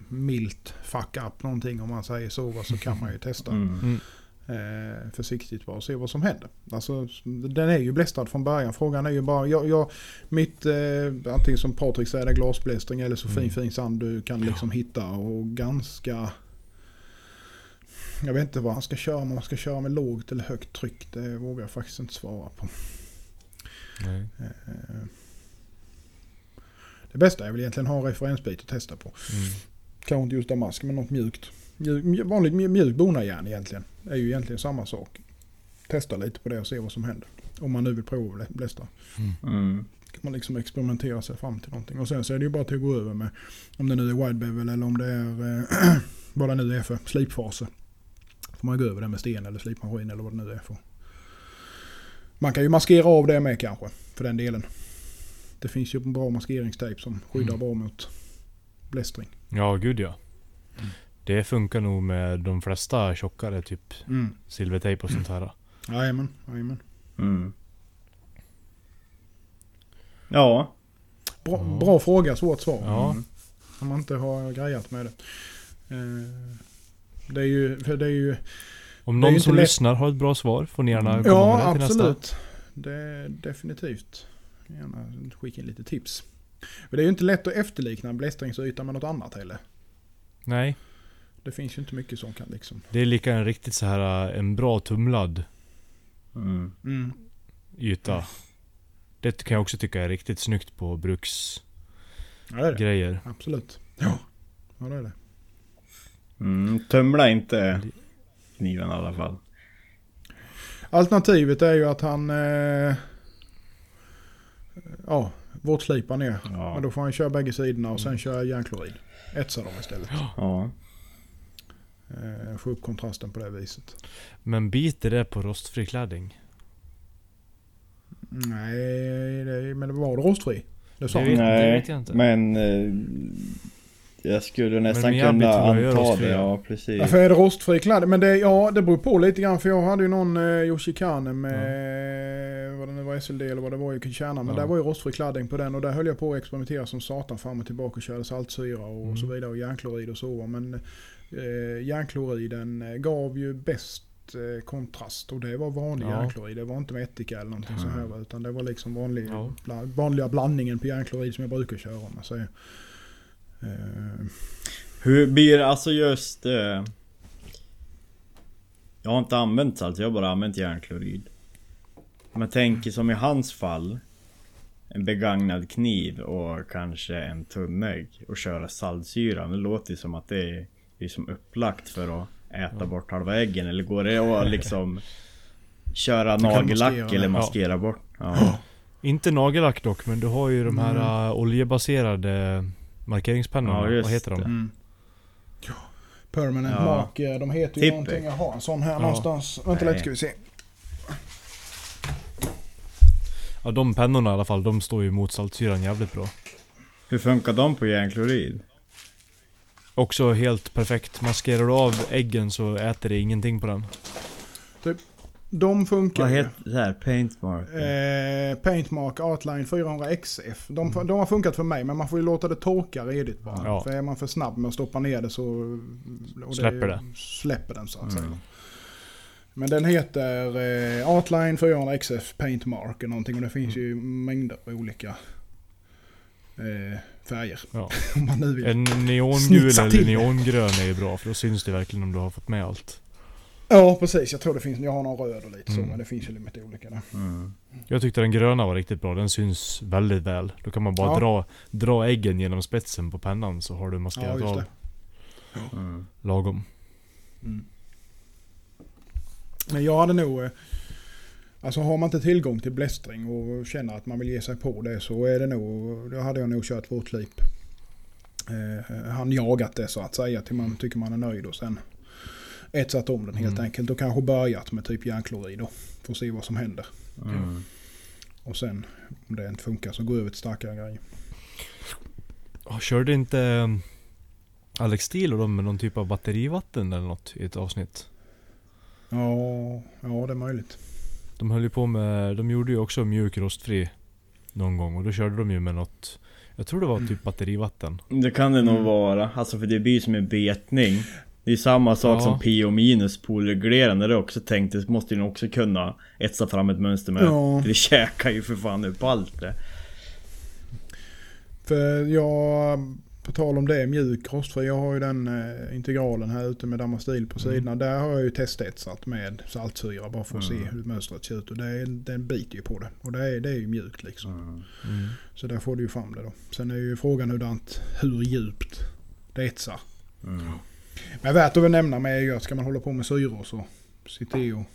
milt fuck up någonting om man säger så. Så kan man ju testa Mm. Eh, försiktigt bara och se vad som händer. Alltså den är ju blästrad från början. Frågan är ju bara, jag, jag, mitt eh, antingen som Patrik säger glasblästring eller så fin Mm. fin sand du kan liksom hitta och ganska jag vet inte vad han ska köra, om han ska köra med lågt eller högt tryck. Det vågar jag faktiskt inte svara på. Nej. Eh, Det bästa är väl egentligen att ha en referensbit att testa på. Mm. Kanske inte just damask men något mjukt. Mjuk, vanligt mjuk, mjuk bonajärn egentligen. är ju egentligen samma sak. Testa lite på det och se vad som händer. Om man nu vill prova att blä- blästra. Mm. Kan man liksom experimentera sig fram till någonting. Och sen så är det ju bara till att gå över med om det nu är wide bevel eller om det är eh, (clears throat) vad det nu är för slipfaser. Får man gå över det med sten eller slipmaskin eller vad det nu är för. Man kan ju maskera av det med kanske. För den delen. Det finns ju en bra maskeringstejp som skyddar Mm. bra mot blästring. Ja, gud ja. Det funkar nog med de flesta tjockare, typ Mm. silvertejp och sånt här. Jajamän, jajamän. Mm. Ja. Bra, Ja. bra fråga, svårt svar. Ja. Mm. Om man inte har grejat med det. Eh, Det är ju... För det är ju Om någon som lätt. lyssnar har ett bra svar får ni gärna Mm. komma ja, med det till nästa. absolut. Det är definitivt. Gärna skicka in lite tips. För det är ju inte lätt att efterlikna en blästringsyta med något annat heller. Nej, Det finns ju inte mycket som kan liksom... det är lika en riktigt så här äh, en bra tumlad Mm. Mm. yta. Det kan jag också tycka är riktigt snyggt på bruksgrejer. Ja, det är det. Absolut. Ja. Ja, det är det. Mm. Tumla inte kniven i alla fall. Alternativet är ju att han... Eh, ja, våtslipar ner. Ja. Men då får han köra bägge sidorna och sen Mm. köra järnklorid. Etsa dem istället. Ja. Eh, få upp kontrasten på det viset. Men biter det på rostfri kladding? Nej, det, men det var det rostfri? Det sa Det Nej, vet jag inte. men eh, jag skulle nästan Miyabi kunna jag anta det. Ja, precis. Varför är det rostfri kladd? Men det, ja, det beror på lite grann för jag hade ju någon eh, Yoshikane med vad det nu var SLD eller vad det var i Kärna. Men Ja. där var ju rostfri kladding på den och där höll jag på att experimentera som satan fram och tillbaka och körde saltsyra och Mm. så vidare och järnklorid och så. Men eh, järnkloriden eh, gav ju bäst eh, kontrast och det var vanlig Ja. järnklorid. Det var inte med ättika eller någonting så här utan det var liksom vanlig, Ja. bla, vanliga blandningen på järnklorid som jag brukar köra om jag säger. Eh, Hur blir alltså just... Eh, jag har inte använt salt, jag har bara använt järnklorid. Om jag tänker som i hans fall. En begagnad kniv och kanske en tummägg och köra saltsyra. Det låter ju som att det är, det är som upplagt för att äta Ja. bort halva äggen. Eller går det att (laughs) liksom köra nagellack maskera eller maskera bort? Ja. (gasps) Inte nagellack dock, men du har ju de här Mm. äh, oljebaserade markeringspennorna. Ja, Vad heter de? Mm. Ja. Permanent Ja. mark, eh, de heter ju Tippex. någonting. Jag har en sån här Ja. någonstans. Vänta Nej. lite ska vi se. Ja, de pennorna i alla fall, de står ju mot saltsyran jävligt bra. Hur funkar de på järnklorid? Också helt perfekt. Maskerar du av äggen så äter det ingenting på den. de funkar Vad heter det här? Paintmark? Eh, Paintmark Artline 400 XF. De, de har funkat för mig men man får ju låta det torka redigt bara. Ja. För är man för snabb med att stoppa ner det så och Släpper det. släpper den så att säga. Mm. Men den heter eh, Artline 400 XF Paintmark eller någonting och det finns ju mängder av olika eh, färger. Ja. (laughs) Om man nu vill. En neongul eller neongrön är ju bra för då syns det verkligen om du har fått med allt. Ja precis, jag tror det finns, jag har någon röd och lite så Mm. men det finns ju lite olika där. Mm. Jag tyckte den gröna var riktigt bra, den syns väldigt väl. Då kan man bara Ja. dra, dra äggen genom spetsen på pennan så har du Ja maskerat just av det. Mm. lagom. Mm. Men jag hade nog... Alltså har man inte tillgång till blästring och känner att man vill ge sig på det så är det nog... Då hade jag nog kört vårt slip. Eh, han jagat det så att säga till man tycker man är nöjd och sen etsat om den helt Mm. enkelt och kanske börjat med typ järnklorid då. Får se vad som händer. Mm. Och sen om det inte funkar så gå över till starkare grejer. Körde inte eh, Alex Steel och de med någon typ av batterivatten eller något i ett avsnitt? Ja, ja det är möjligt. De höll ju på med, de gjorde ju också mjuk rostfri någon gång och då körde de ju med något Jag tror det var typ batterivatten. Det kan det nog Mm. vara. Alltså för det blir som en betning. Det är samma sak Ja. som PO minus polreglerande. Det är också tänkt, det måste ju också kunna etsa fram ett mönster med. Ja. Det käkar ju för fan upp allt det. För jag, på tal om det, mjuk rostfri. Jag har ju den eh, integralen här ute med Damastil på Mm. sidorna. Där har jag ju testetsat med saltsyra bara för att Mm. se hur mönstret ser ut. Och det är, den biter ju på det. Och det är, det är ju mjukt liksom. Mm. Mm. Så där får du ju fram det då. Sen är ju frågan hurdant, hur djupt det etsar. Mm. Men värt att nämna med är ju att ska man hålla på med syror så se till att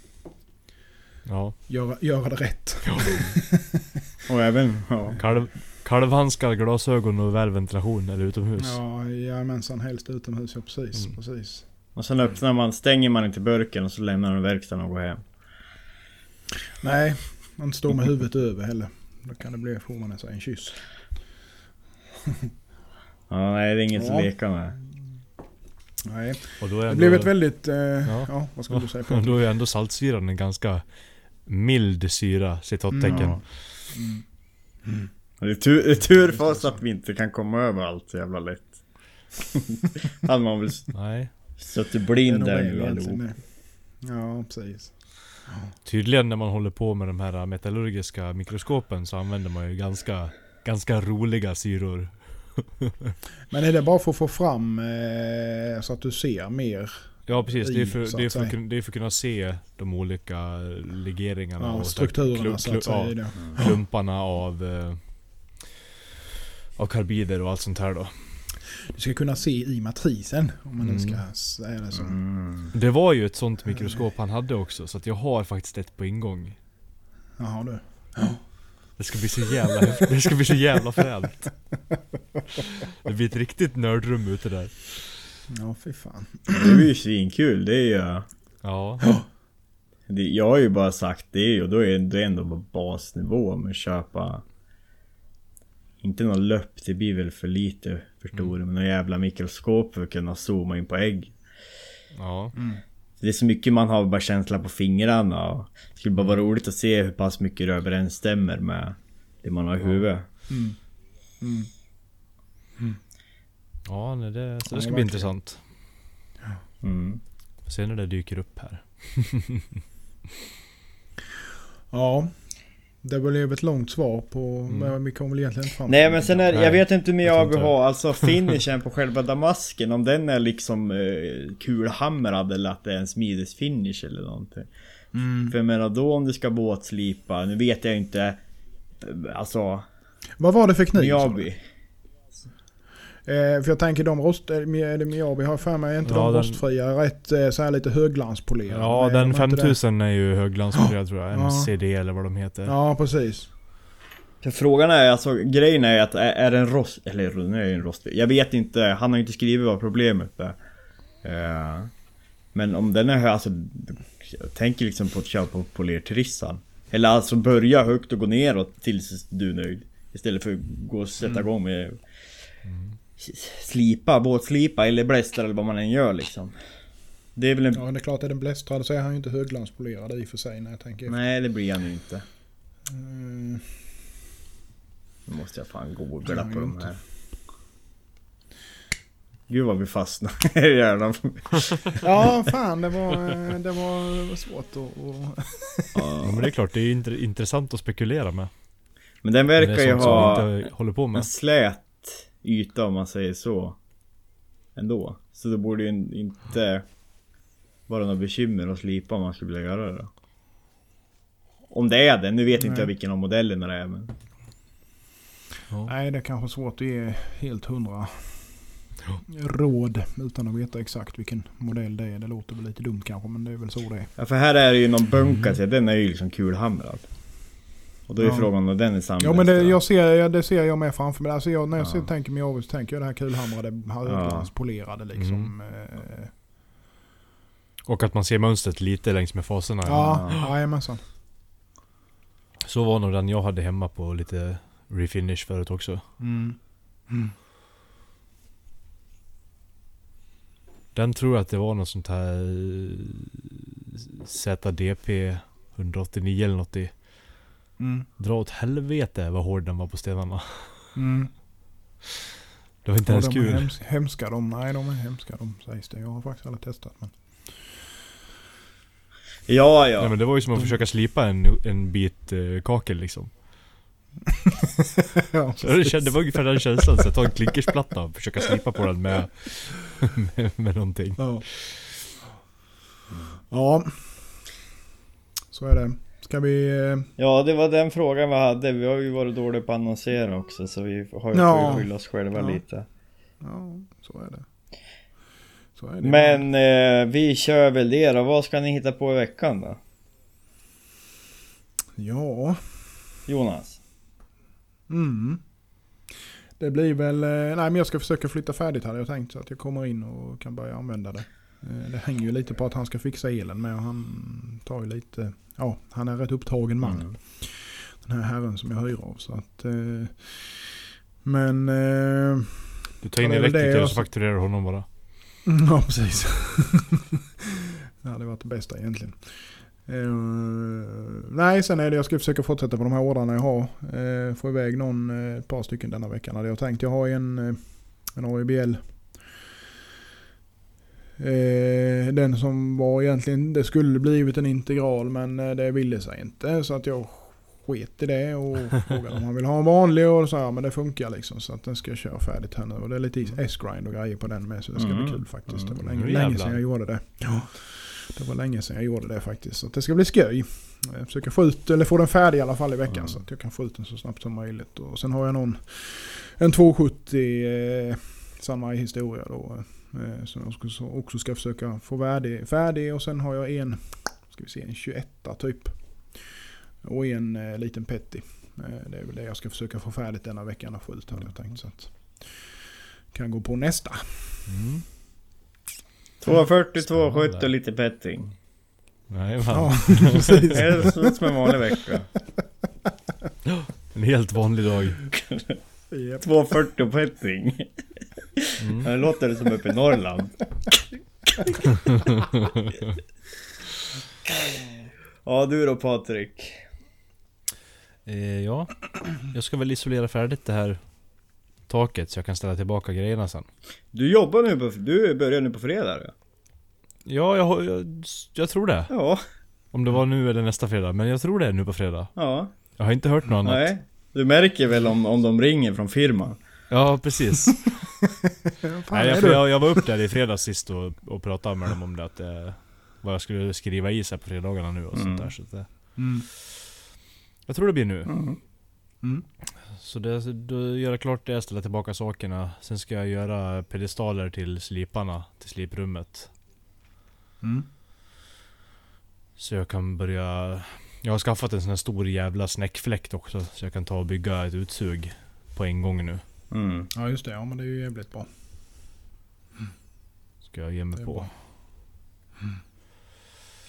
Ja. göra, göra det rätt. (laughs) Och även, ja. Kalv, kalvhandskar, glasögon och väl ventilation eller utomhus. Ja, jajamensan. Helst utomhus. Ja, precis. Mm. precis. Och sen öppnar man, stänger man inte burken och så lämnar man verkstaden och går hem. Nej, man står med huvudet över heller. Då kan det bli, får man sig en kyss. Ja, nej det är inget Ja. att leka med. Nej, Och då är det ändå, blev ett väldigt... Eh, ja. Ja. vad skulle du säga på? då är ändå saltsyran en ganska mild syra, citattecken. Ja. Mm. Och Det är tur, det är tur för oss att vi inte kan komma över allt så jävla lätt. (laughs) Hade man väl Nej. suttit blind där nu allihop. Ja, precis. Tydligen när man håller på med de här metallurgiska mikroskopen så använder man ju ganska, ganska roliga syror. (laughs) Men är det bara för att få fram eh, så att du ser mer? Ja precis, det är I, för, så det är att för, att det är för att kunna se de olika legeringarna Ja, och strukturerna klu- så att klu- säga. ja, i klumparna av, eh, av karbider och allt sånt här då. Du ska kunna se i matrisen om man nu Mm. ska säga det så. Mm. Det var ju ett sånt mikroskop han hade också, så att jag har faktiskt ett på ingång. Jaha du. Det ska bli så jävla Det ska bli så jävla fränt. Det blir ett riktigt nördrum ute där. Ja, fy fan. Det är ju svinkul, det är ju... Ja. Det, jag har ju bara sagt det och då är det ändå på basnivå med att köpa... Inte någon löpp, det blir väl för lite för stora, men någon jävla mikroskop för att kunna zooma in på ägg. Ja. Det är så mycket man har bara känsla på fingrarna och Det skulle bara vara roligt att se hur pass mycket det överensstämmer med det man har i huvudet. Mm. Mm. Ja, nej, det, så det ska bli intressant. Mm. Se när det dyker upp här. (laughs) Ja. Det blev ett långt svar på, Mm. men vi kom väl egentligen inte fram Nej men sen är jag vet inte om jag jag vill ha alltså (laughs) finishen på själva damasken Om den är liksom eh, kulhamrad eller att det är en smidesfinish eller någonting Mm. För jag menar då om du ska båtslipa, nu vet jag inte eh, Alltså Vad var det för kniv? Miyabi Eh, för jag tänker de rost... Är det Miyabi har jag för mig, är inte Ja, de den- rostfria rätt eh, så här lite högglanspolerade? Ja, Nej, den de är inte det. 5000 är ju högglanspolerad (gasps) tror jag. Ja. MCD eller vad de heter. Ja, precis. För frågan är alltså, grejen är att är, är den rost... Eller nu är det en rostfri Jag vet inte, han har inte skrivit vad problemet är Eh, Men om den är hö- alltså Jag tänker liksom på att köra på polertrissan Eller alltså börja högt och gå neråt tills du är nöjd Istället för att gå och sätta Mm. igång med s- Slipa, båtslipa eller blästra eller vad man än gör liksom Det är väl en... Ja, det är klart, är den blästrad så är han ju inte högglanspolerad i och för sig när jag tänker efter. Nej, det blir han ju inte. Mm, Nu måste jag fan googla på de inte. här. Gud vad vi fastnar i hjärnan. Ja, fan det var, eh, det var svårt att... att... Ja, men det är klart, det är int- intressant att spekulera med. Men den verkar är ju ha inte håller på med. en slät yta om man säger så. Ändå. Så det borde ju inte vara något bekymmer att slipa om man skulle vilja göra det. då. Om det är det. Nu vet inte Nej. jag vilken av modellerna det är men. Ja. Nej, det är kanske svårt att ge helt hundra råd utan att veta exakt vilken modell det är. Det låter väl lite dumt kanske, men det är väl så det är. Ja för här är det ju någon bunka till. Den är ju liksom kulhamrad. Och då är Ja. frågan om den är samma. Ja men det, jag ser, ja, det ser jag med framför mig. Alltså jag, när jag Ja. ser, tänker mig av så tänker jag det här kulhamrade, höglanspolerade liksom. eh, Och att man ser mönstret lite längs med faserna. Ja, jajamensan. Så var nog den jag hade hemma på lite refinish förut också. Mm. Mm. Den tror jag att det var något sånt här ZDP 189 eller något i. Mm. Dra åt helvete vad hård den var på stenarna. Mm. Det var inte Ja, ens de är kul. hems, hemska de. Nej de är hemska de sägs det. Jag har faktiskt aldrig testat men. Ja ja. Nej, men det var ju som att försöka slipa en, en bit eh, kakel liksom. (laughs) ja, kände, det var ungefär den känslan. Så att ta en klinkersplatta och försöka slipa på den med, (laughs) med, med någonting. Ja. ja. Så är det. Ska vi... eh, Ja det var den frågan vi hade. Vi har ju varit dåliga på att annonsera också. Så vi har ju Ja. skylla oss själva Ja. lite. Ja, så är det. Så är det. Men eh, vi kör väl det då. Vad ska ni hitta på i veckan då? Ja. Jonas? Mm. Det blir väl... eh, Nej men jag ska försöka flytta färdigt hade jag tänkt. Så att jag kommer in och kan börja använda det. Eh, Det hänger ju lite på att han ska fixa elen med. och Han tar ju lite... Ja, han är rätt upptagen man. Mm. Den här herren som jag hyr av. Så att... eh, Men... eh, Du tar in elektriker och så fakturerar honom bara. Ja, precis. (laughs) det hade varit det bästa egentligen. Eh, nej, sen är det jag ska försöka fortsätta på de här ordrarna jag har. Uh, få iväg någon, ett par stycken denna veckan hade jag tänkt. Jag har en, en AIBL. Eh, den som var egentligen, det skulle blivit en integral men eh, det ville sig inte. Så att jag sket i det och (laughs) frågade om han vill ha en vanlig och så här, men det funkar liksom. Så att den ska jag köra färdigt här nu. Och det är lite S-grind och grejer på den med så det ska Mm. bli kul faktiskt. Det var Mm, länge, nu länge sedan jag gjorde det. Ja. Det var länge sedan jag gjorde det faktiskt. Så det ska bli skoj. Jag försöker få ut, eller få den färdig i alla fall i veckan Mm. så att jag kan få ut den så snabbt som möjligt. Och sen har jag någon, en 270 eh, samma historia då. Eh, som jag också, också ska försöka få färdig, färdig. Och sen har jag en, ska vi se, en 21 typ. Och en eh, liten petty. Eh, det är väl det jag ska försöka få färdigt denna veckan och få ut hade jag tänkt. Så att kan gå på nästa. Mm. 240, Spännande. 270 och lite petting. Nej, Ja, fan. (laughs) precis. Det är som en vanlig vecka. En helt vanlig dag. Japp. 240 och petting. Mm. Det låter som uppe i Norrland. Ja du då Patrik? Eh, ja, jag ska väl isolera färdigt det här taket så jag kan ställa tillbaka grejerna sen. Du jobbar nu på, du börjar nu på fredag ja? Ja, jag, jag, jag tror det. Ja, Om det var nu eller nästa fredag, men jag tror det är nu på fredag. ja. Jag har inte hört något annat. Nej. Du märker väl om, om de ringer från firman? Ja, precis. (laughs) (laughs) Nej, jag, jag, jag var upp där i fredags sist och, och pratade med dem om det att eh, Vad jag skulle skriva i sig på fredagarna nu och Mm. sånt där så att det, Mm. Jag tror det blir nu. Mm. Mm. Så det, då gör jag klart det, ställa tillbaka sakerna. Sen ska jag göra pedestaler till sliparna, till sliprummet. Mm. Så jag kan börja... Jag har skaffat en sån här stor jävla snäckfläkt också. Så jag kan ta och bygga ett utsug på en gång nu. Mm. Ja just det, ja men det är ju jävligt bra. Ska jag ge mig Det på. bra.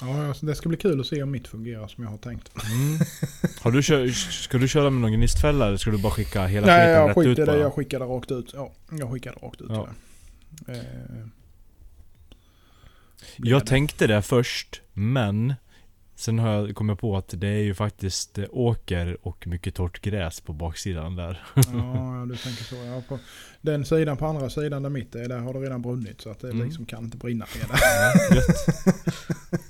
Ja, alltså, det ska bli kul att se om mitt fungerar som jag har tänkt. Mm. (laughs) Har du ska du köra med någon gnistfälla eller ska du bara skicka hela Nej, skiten rätt ut det. bara? Jag skickade rakt ut. Ja, jag skickade rakt ut. Ja. Ja. Eh, Jag tänkte det först, men Sen har jag kommit på att det är ju faktiskt eh, åker och mycket torrt gräs på baksidan där. Ja, du tänker så. Ja, på den sidan på andra sidan där mitt är, där har det redan brunnit. Så att det Mm. liksom kan inte brinna mer där. Ja. (laughs)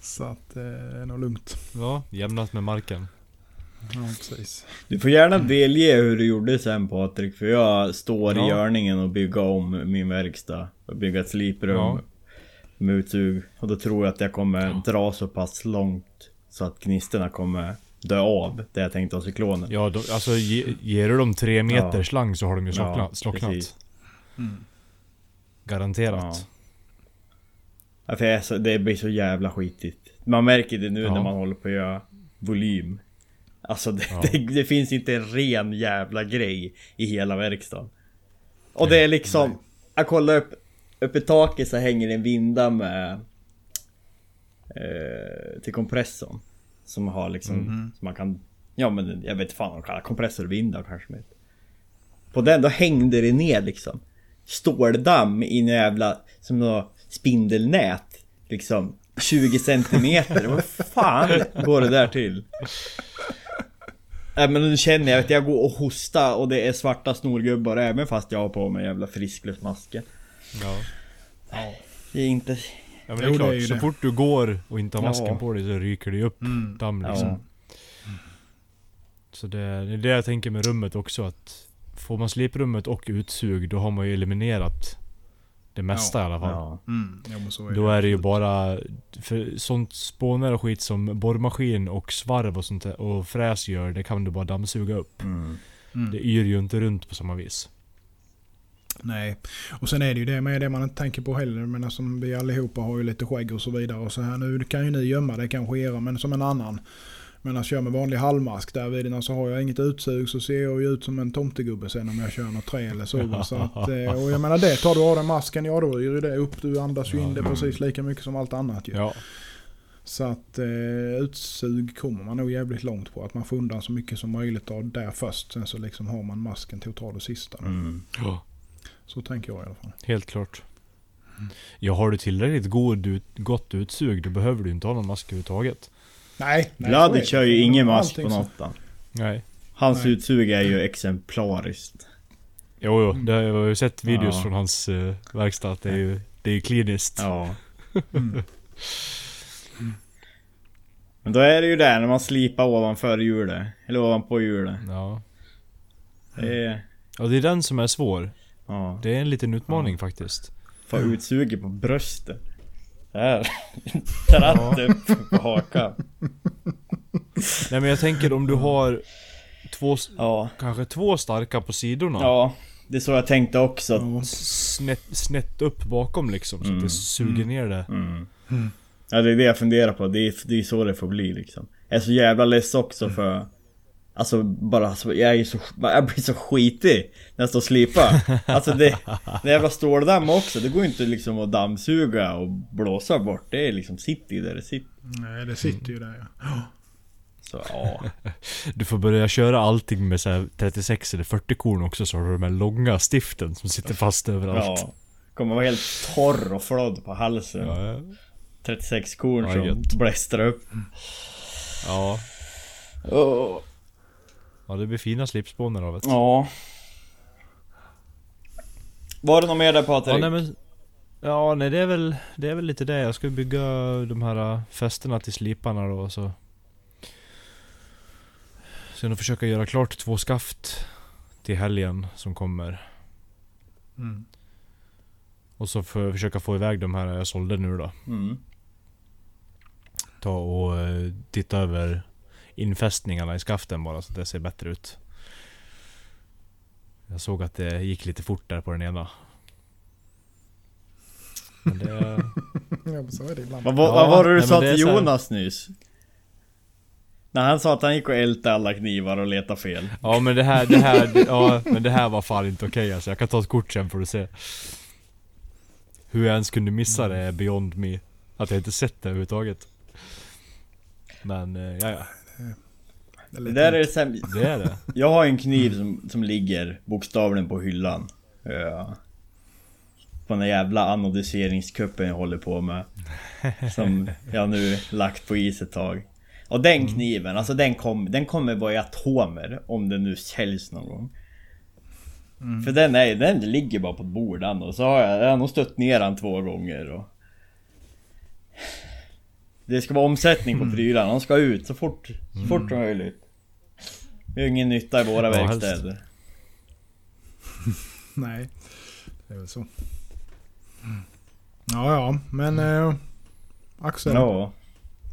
Så att eh, det är nog lugnt. Ja, jämnat med marken. Ja, precis. Du får gärna delge hur du gjorde sen Patrik, för jag står i Ja. görningen och bygga om min verkstad. Och bygga ett sliprum Ja. Med utsug. Och då tror jag att jag kommer dra så pass långt så att gnistorna kommer dö av. Det jag tänkte ha cyklonen. Ja, då, alltså ge, ger du dem tre meter Ja. slang så har de ju Ja, slocknat. slocknat. precis. Mm. Garanterat. Ja, för jag är så, det blir så jävla skitigt. Man märker det nu Ja. när man håller på att göra volym. Alltså det, Ja. det, det finns inte en ren jävla grej i hela verkstaden. Och det är liksom... Jag kollar upp, upp i taket så hänger en vinda med... Eh, till kompressorn. Som har liksom... Mhm. Som man kan... Ja men jag vet inte fan vad de kallar kompressorvindar kanske. heter. På den då hängde det ner liksom. Ståldamm i en jävla... Som något spindelnät. Liksom 20 centimeter. Vad fan går det där till? Nej men nu känner jag att jag går och hostar och det är svarta snorgubbar även fast jag har på mig jävla friskluftsmasken. Ja. Det är inte... Ja men det är Jo, det klart, är ju så det. fort du går och inte har masken Ja. på dig så ryker det ju upp Mm. damm liksom. Ja. Så det, det är det jag tänker med rummet också att Får man sliprummet och utsug då har man ju eliminerat Det mesta Ja. i alla fall. Ja. Mm. Ja, men så är Då är det ju bara För sånt spånar och skit som borrmaskin och svarv och sånt där, och fräs gör Det kan du bara dammsuga upp Mm. Mm. Det yr ju inte runt på samma vis Nej, och sen är det ju det med det man inte tänker på heller. Men som vi allihopa har ju lite skägg och så vidare. Och så här nu kan ju ni gömma det kanske era, men som en annan. Men jag kör med vanlig halvmask där vid så har jag inget utsug så ser jag ju ut som en tomtegubbe sen om jag kör något trä eller så. så att, eh, och jag menar det, tar du av den masken, ja då är ju det upp. Du andas ju in det precis lika mycket som allt annat ju. Ja, Så att eh, utsug kommer man nog jävligt långt på. Att man får undan så mycket som möjligt av där först. Sen så liksom har man masken till att ta det sista. Mm. ja Så tänker jag i alla fall. helt klart Ja, har du tillräckligt god ut, gott utsug då behöver du inte ha någon mask överhuvudtaget Nej, nej det. kör ju ingen mask på så- något. Nej Hans Nej. utsug är ju exemplariskt. Jo, jo. Det, jag har ju sett videos Ja. från hans uh, verkstad att det är ju det är ju kliniskt. Ja. Mm. Men då är det ju där när man slipar ovanför hjulet. Eller ovanpå hjulet. Ja. Det är... ja, det är den som är svår. Ja. Det är en liten utmaning faktiskt. Få utsuget på bröstet. Där. (laughs) Tratt upp på hakan. Nej men jag tänker om du har två, Ja. kanske två starka på sidorna. Ja. Det är så jag tänkte också. Ja. Snett, snett upp bakom liksom så att Mm. det suger ner det. Mm. Mm. Ja det är det jag funderar på. Det är, det är så det får bli liksom. Jag är så jävla less också Mm. för... Alltså bara så, jag är så, jag blir så skitig när jag står och slipar. Alltså det, det jävla ståldamm också, det går ju inte liksom att dammsuga och blåsa bort. Det är liksom sitter ju där det sitter. Nej, det sitter ju där ja. Så ja. Du får börja köra allting med så här 36 eller 40 korn också så har du de här långa stiften som sitter fast överallt. ja. Kommer vara helt torr och flådd på halsen. Ja. 36 korn Ja, som blästrar upp. Ja. Åh. Ja, det blir fina slipspånar av det. Ja. Var det något mer där Patrik? Ja, nej, men, ja, nej det är väl Det är väl lite det. Jag ska bygga de här äh, fästena till sliparna då så Sen försöka göra klart två skaft Till helgen som kommer Mm. Och så för försöka få iväg de här jag sålde nu då Mm. Ta och eh, titta över infästningarna i skaften bara så att det ser bättre ut Jag såg att det gick lite fort där på den ena Men det... (laughs) Ja, så är det ibland. Vad, vad, Ja, vad var det du nej, men sa till så här- Jonas nyss? När han sa att han gick och ältade alla knivar och letade fel. Ja men det här, det här, ja men det här var fan inte okej alltså. Jag kan ta ett kort sen får du se. Hur jag ens kunde missa det är beyond me. Att jag inte sett det överhuvudtaget. Men eh, ja, ja. Det är Det där är det sämsta. Det är det. Jag har en kniv som, som ligger bokstavligen på hyllan. Ja. på den jävla anodiseringskuppen jag håller på med. Som jag nu lagt på is ett tag. Och den kniven, alltså den, kom, den kommer vara i atomer om den nu säljs någon gång. För den, är, den ligger bara på ett bord och så har jag, jag har nog stött ner den två gånger och... Det ska vara omsättning på prylarna, de ska ut så fort, så fort som möjligt. Vi har ingen nytta i våra Ja, verkstäder. (laughs) Nej, det är väl så. Ja, ja, men eh, Axel, Ja,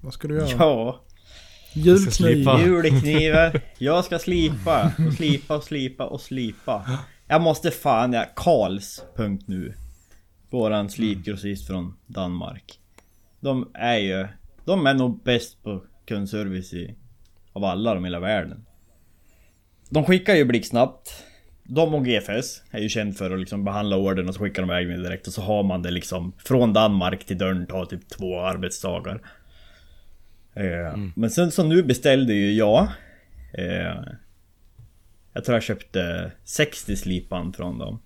vad ska du göra? ja. Julkniv. Julknivar. (laughs) Jag ska slipa och slipa och slipa och slipa. Jag måste fan, ja, Karls.nu. Våran slipgrossist från Danmark. De är ju, de är nog bäst på kundservice i, av alla de i hela världen. De skickar ju blixtsnabbt. De och GFS är ju känd för att liksom behandla ordern och så skickar de iväg den direkt och så har man det liksom från Danmark till dörren tar typ två arbetsdagar. Eh, Men sen så nu beställde ju jag eh, Jag tror jag köpte 60 slipan från dem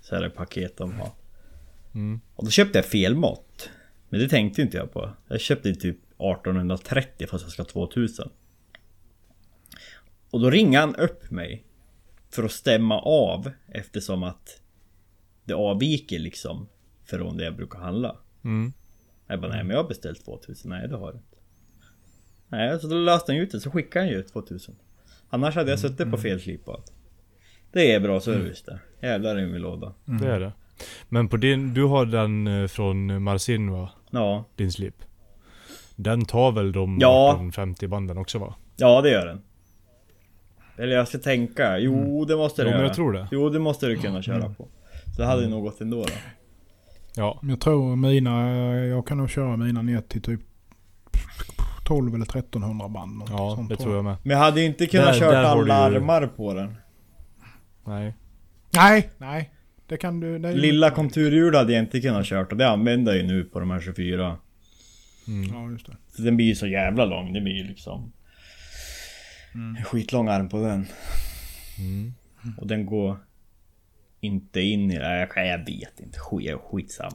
Så är det paket de har Mm. Och då köpte jag fel mått Men det tänkte inte jag på Jag köpte typ 1830 fast jag ska ha 2000 Och då ringer han upp mig För att stämma av eftersom att Det avviker liksom Från det jag brukar handla Mm. jag bara, nej men jag har beställt 2000. Nej det har du inte. Nej, så då löste han ut det, så skickade han ju 2000. Annars hade jag suttit på fel slipat. Det är bra service det. Jävlar i min låda. Det är det. Men på din, du har den eh, från Marcin va? Ja, Din slip? Den tar väl de Ja. 1850 banden också va? ja det gör den. Eller jag ska tänka. Jo, det måste det Jo men göra. jag tror det. Jo, det måste du kunna köra på. Så det hade ju nog gått ändå då. Ja. Jag tror mina, jag kan nog köra mina ner till typ 12 eller 1300 band. något Ja, sånt, det tror jag med. Men jag hade inte kunnat Där- kört alla du ju- armar på den. Nej. Nej, nej. Det kan du... Det Lilla konturhjul hade jag inte kunnat kört och det använder jag ju nu på de här 24. Mm. Ja, just det. Så den blir ju så jävla lång, det blir ju liksom... Mm. En skitlång arm på den. Mm. Och den går inte in i... Nej, jag, jag vet inte. Skit, skitsam.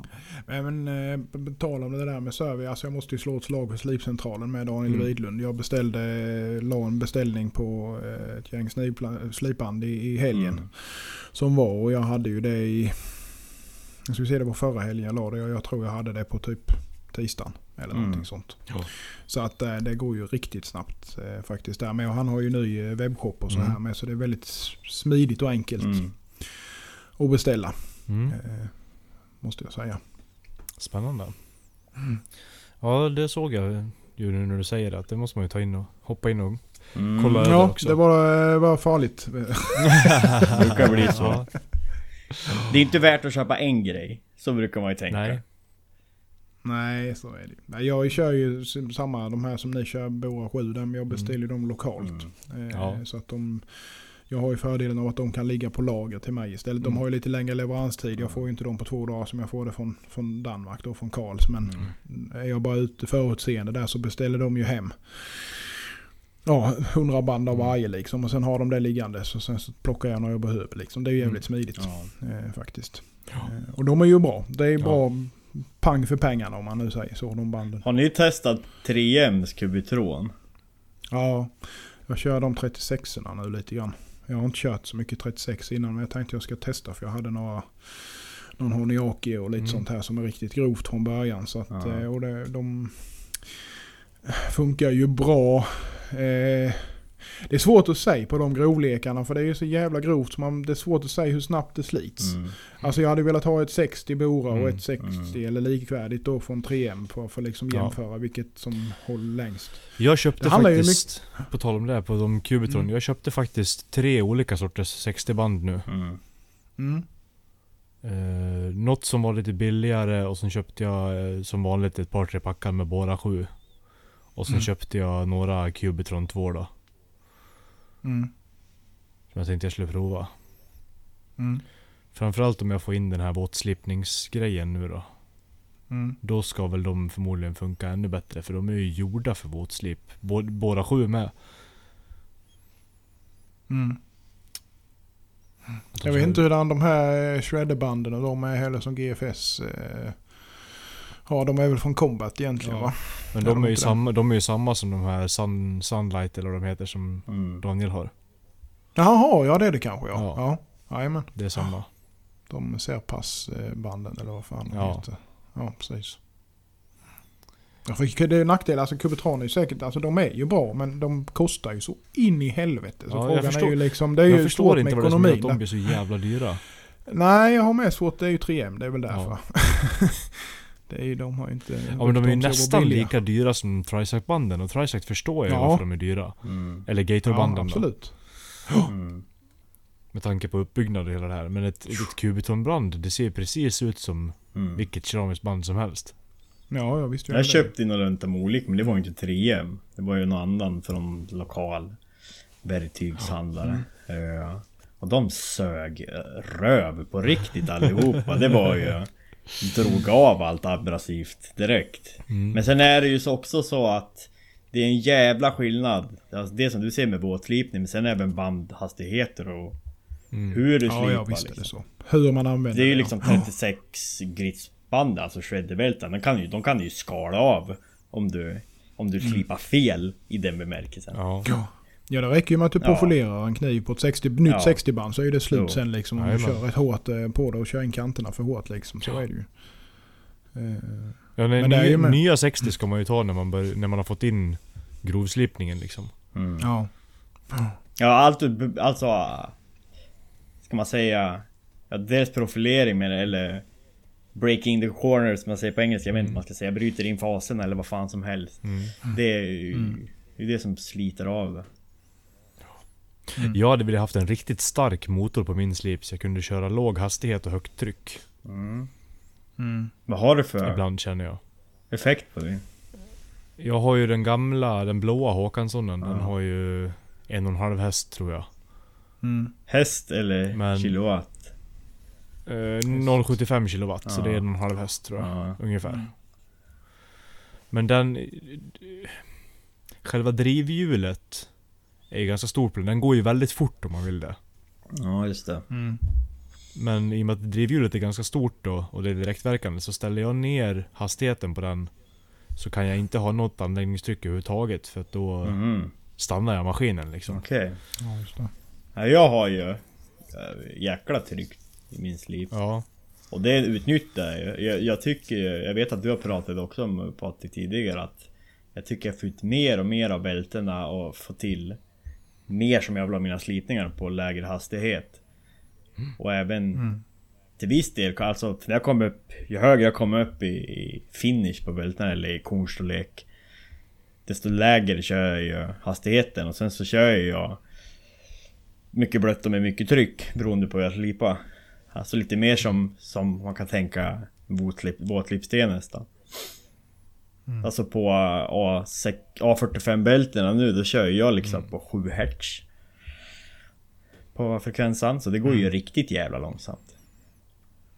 Nej, Men eh, på på tal om det där med service. Alltså jag måste ju slå ett slag för slipcentralen med Daniel Mm. Widlund. Jag beställde, la en beställning på eh, ett gäng slipband i, i helgen. Mm. Som var och jag hade ju det i... Jag ska vi se det var förra helgen jag la det. Jag, jag tror jag hade det på typ tisdagen. Eller Mm. någonting sånt. Ja. Så att eh, det går ju riktigt snabbt eh, faktiskt där med. Och han har ju ny eh, webbshop och så Mm. här med. Så det är väldigt smidigt och enkelt Mm. att beställa. Mm. Eh, måste jag säga. Spännande. Ja, det såg jag ju nu när du säger det. Att det måste man ju ta in och hoppa in och Mm. Kolla. över Ja, också. det var, var farligt. (laughs) brukar bli så. Ja. Det är inte värt att köpa en grej. Så brukar man ju tänka. Nej. Nej, så är det. Nej, jag kör ju samma, de här som ni kör, Bora 7, dem, jag beställer dem lokalt. Mm. Eh, Ja. Så att de, jag har ju fördelen av att de kan ligga på lager till mig istället. De Mm. har ju lite längre leveranstid. Jag får ju inte dem på två dagar som jag får det från, från Danmark, då från Karls. Men Mm. är jag bara ute förutseende där så beställer de ju hem. Ja, 100 band av varje liksom. Och sen har de det liggande. Så sen så plockar jag när jag behöver liksom. Det är ju jävligt smidigt Ja. eh, faktiskt. Ja. Eh, och de är ju bra. Det är Ja. bra pang för pengarna om man nu säger så, de banden. Har ni testat 3M's Cubitron? Ja, jag kör de 36orna nu lite grann. Jag har inte kört så mycket 36 innan men jag tänkte jag ska testa för jag hade några någon Honiaki och lite Mm. sånt här som är riktigt grovt från början. Så att, Ja. eh, och det, de funkar ju bra. Eh, det är svårt att säga på de grovlekarna för det är ju så jävla grovt så man, det är svårt att säga hur snabbt det slits. Mm. Alltså jag hade velat ha ett 60 Bora och Mm, ett 60 mm. eller likvärdigt då från 3M för att få liksom Ja. jämföra vilket som håller längst. Jag köpte faktiskt, på tal om det här, på de Cubitron. Mm. Jag köpte faktiskt tre olika sorters 60 band nu. Mm. Mm. Eh, något som var lite billigare och sen köpte jag eh, som vanligt ett par tre packar med Bora 7. Och sen Mm. köpte jag några Cubitron 2 då. Mm. Som jag tänkte jag skulle prova. Mm. Framförallt om jag får in den här våtslipningsgrejen nu då. Mm. Då ska väl de förmodligen funka ännu bättre. För de är ju gjorda för våtslip. Bå- Båda sju med. Mm. Jag vet inte hur de här eh, shredderbanden och de är heller som GFS eh, har. De är väl från Combat egentligen Ja. va? Men Ja, de är, ju inte samma, de är ju samma som de här Sun, Sunlight eller vad de heter som Mm. Daniel har. Jaha, ja det är det kanske ja. Ja. Ja, jajamän. Det är samma. De Serpass-banden eller vad fan de Ja. heter. Ja, precis. Ja, för det är nackdelar, alltså Cubitron är ju säkert, alltså de är ju bra men de kostar ju så in i helvete. Så Ja, jag frågan förstår- är ju liksom, det är Jag ju förstår svårt inte med vad det är som gör att ekonomin. de blir så jävla dyra. Nej, jag har med svårt, det är ju 3M, det är väl därför. Ja. (laughs) det är ju, de har ju inte... Ja men de är ju nästan lika dyra som Trisac-banden och Trisac förstår jag ju Ja. varför de är dyra. Mm. Eller Ja, Gator-banden då. absolut. Mm. Med tanke på uppbyggnad och hela det här. Men ett, ett Cubiton-band, det ser ju precis ut som Mm. vilket keramiskt band som helst. Ja, jag visste ju Jag köpte några runt om olika men det var ju inte 3M. Det var ju någon annan från lokal verktygshandlare. Ja. Och de sög eh, röv på riktigt allihopa. Det var ju... Drog av allt abrasivt direkt. Mm. Men sen är det ju så också så att det är en jävla skillnad. Alltså det som du ser med båtslipning men sen även bandhastigheter och Mm. hur du Ja, slipar. ja visst är det liksom. så. Hur man använder Det är ju ja. liksom 36 gritsband, alltså shredderbälten. De kan ju, de kan ju skala av om du, om du slipar fel i den bemärkelsen. Ja. Ja. Det räcker ju med att du Ja. profilerar en kniv på ett 60, nytt Ja. 60-band så är det slut Jo. sen liksom. Om du kör ett hårt eh, på det och kör in kanterna för hårt liksom. Så Ja. är det ju. Eh, Ja, nej, Men det är ju nya, med- nya 60 ska man ju ta när man, bör, när man har fått in grovslipningen liksom. Mm. ja. Ja, allt alltså... Ska man säga... Ja, dels profilering men eller... Breaking the corner som man säger på engelska. Jag vet inte Mm. vad man ska säga. Bryter in fasen eller vad fan som helst. Mm. Det är ju Mm. det, är det som sliter av det. Mm. Jag hade velat haft en riktigt stark motor på min slip så jag kunde köra låg hastighet och högt tryck. Mm. Mm. Vad har du för Ibland känner jag. effekt på det? Jag har ju den gamla, den blåa Håkanssonen. Den har ju en och en halv häst tror jag. Mm. Häst eller Men- kilowatt? Eh, 0,75 kilowatt. Så det är en och en halv häst tror jag. Ja. Ungefär. Mm. Men den... Själva drivhjulet är ju ganska stort på den. Den går ju väldigt fort om man vill det. ja, just det. Mm. Men i och med att drivhjulet är ganska stort då och det är direktverkande så ställer jag ner hastigheten på den så kan jag inte ha något anläggningstryck överhuvudtaget för att då Mhm. stannar jag maskinen liksom. Okej. Det. Ja, jag har ju äh, jäkla tryck i min slip. Ja. Och det utnyttjar jag. jag. Jag tycker, jag vet att du har pratat också om Patrik tidigare att jag tycker jag får ut mer och mer av bältena och får till mer som jag vill ha mina slipningar på lägre hastighet. Och även Mm. till viss del, alltså när jag kommer upp, ju högre jag kommer upp i, i finish på bältena eller i kornstorlek Desto lägre kör jag hastigheten och sen så kör jag mycket blött och med mycket tryck beroende på hur jag slipar. Alltså lite mer som, som man kan tänka våtlip, våtlipsten nästan. Mm. Alltså på A, A45 bältena nu, då kör jag liksom på 7 hertz. På frekvensen, så det går ju riktigt jävla långsamt.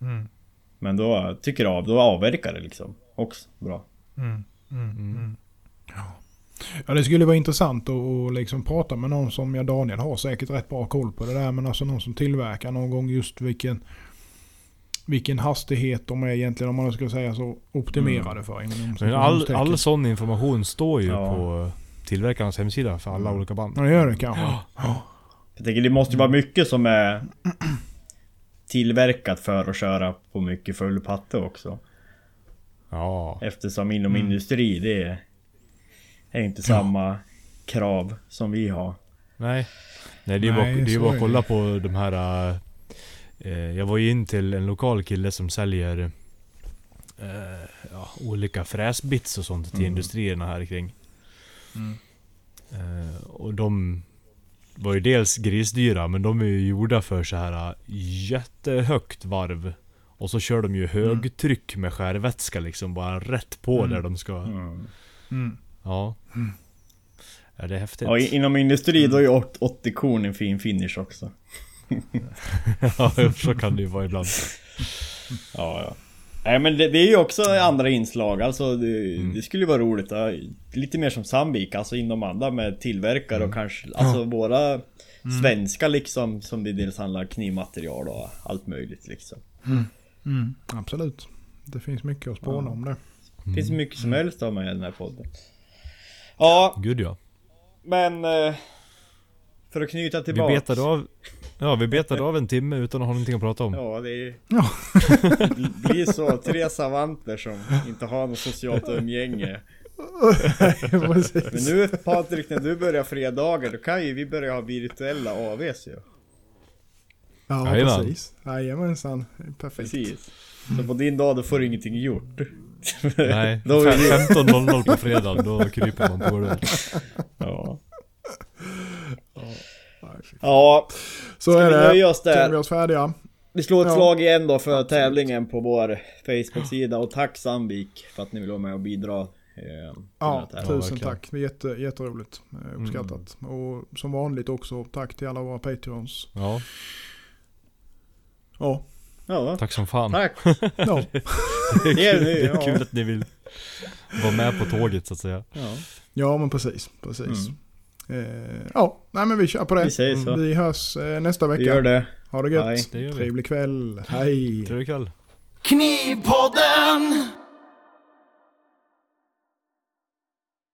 Mm. Men då tycker jag då avverkar det liksom också bra. Mm. Mm. Mm. Ja. ja, det skulle vara intressant att, att liksom prata med någon som jag Daniel har säkert rätt bra koll på det där. Men alltså någon som tillverkar någon gång just vilken vilken hastighet de är egentligen om man ska säga så optimerade för. inom Men all, all sån information står ju Ja. på tillverkarens hemsida för alla Mm. olika band. Ja, det gör det kanske. Ja. Jag tänker det måste ju vara mycket som är tillverkat för att köra på mycket full patte också. Ja. Eftersom inom Mm. industri det är, är inte samma krav som vi har. Nej. Nej det är ju bara, det är bara att kolla på de här... Eh, jag var ju in till en lokal kille som säljer eh, ja, olika fräsbits och sånt till Mm. industrierna här kring. Mm. Eh, och de var ju dels grisdyra men de är ju gjorda för så här jättehögt varv. Och så kör de ju högtryck med skärvätska liksom bara rätt på Mm. där de ska. Mm. Mm. Ja. Ja, det är häftigt. Ja, inom industri då är ju åt- 80 korn en fin finish också. (laughs) ja, så kan det ju vara ibland. Ja, ja. Nej men det, det är ju också andra inslag, alltså det, Mm. det skulle ju vara roligt. Ja, lite mer som Sandvik, alltså inom andra med tillverkare Mm. och kanske, alltså våra svenska liksom som det dels handlar knivmaterial och allt möjligt liksom. Mm, absolut. Det finns mycket att spåna Ja. om det. Det finns mycket som helst att ha med i den här podden. Ja, Gud ja. men... eh, För att knyta Vi tillbaks. betade av... Ja, vi betade av en timme utan att ha någonting att prata om. Ja, det är... Ja. (laughs) Blir så. Tre savanter som inte har något socialt umgänge. (laughs) Men nu Patrik, när du börjar fredagar, då kan ju vi börja ha virtuella AWs ju. Ja, Jajamän. precis. Jajamensan. Perfekt. Precis. Så på din dag, då får du ingenting gjort. Nej, (laughs) Då är det- 15.00 på fredag, då kryper man på det. Ja. Fy- Ja, Så Ska är vi det. nöja oss där? Känner vi oss färdiga? vi slår ett Ja. slag igen då för tävlingen på vår Facebook-sida. Och tack Sandvik för att ni vill vara med och bidra. Eh, Ja, tusen verkligen. tack. Det är jätte, jätteroligt. Eh, Uppskattat. Och som vanligt också tack till alla våra Patreons. Ja, Ja. Ja, tack som fan. tack. (laughs) ja. Det är, kul, det är ja. kul att ni vill vara med på tåget så att säga. Ja, Ja men precis, precis. Eh, ja, nej men vi kör på det. vi säger så. Vi hörs eh, nästa vecka. Vi gör det. Ha det gött. Hej. Det. Trevlig kväll. Hej. Trevlig kväll. Knivpodden!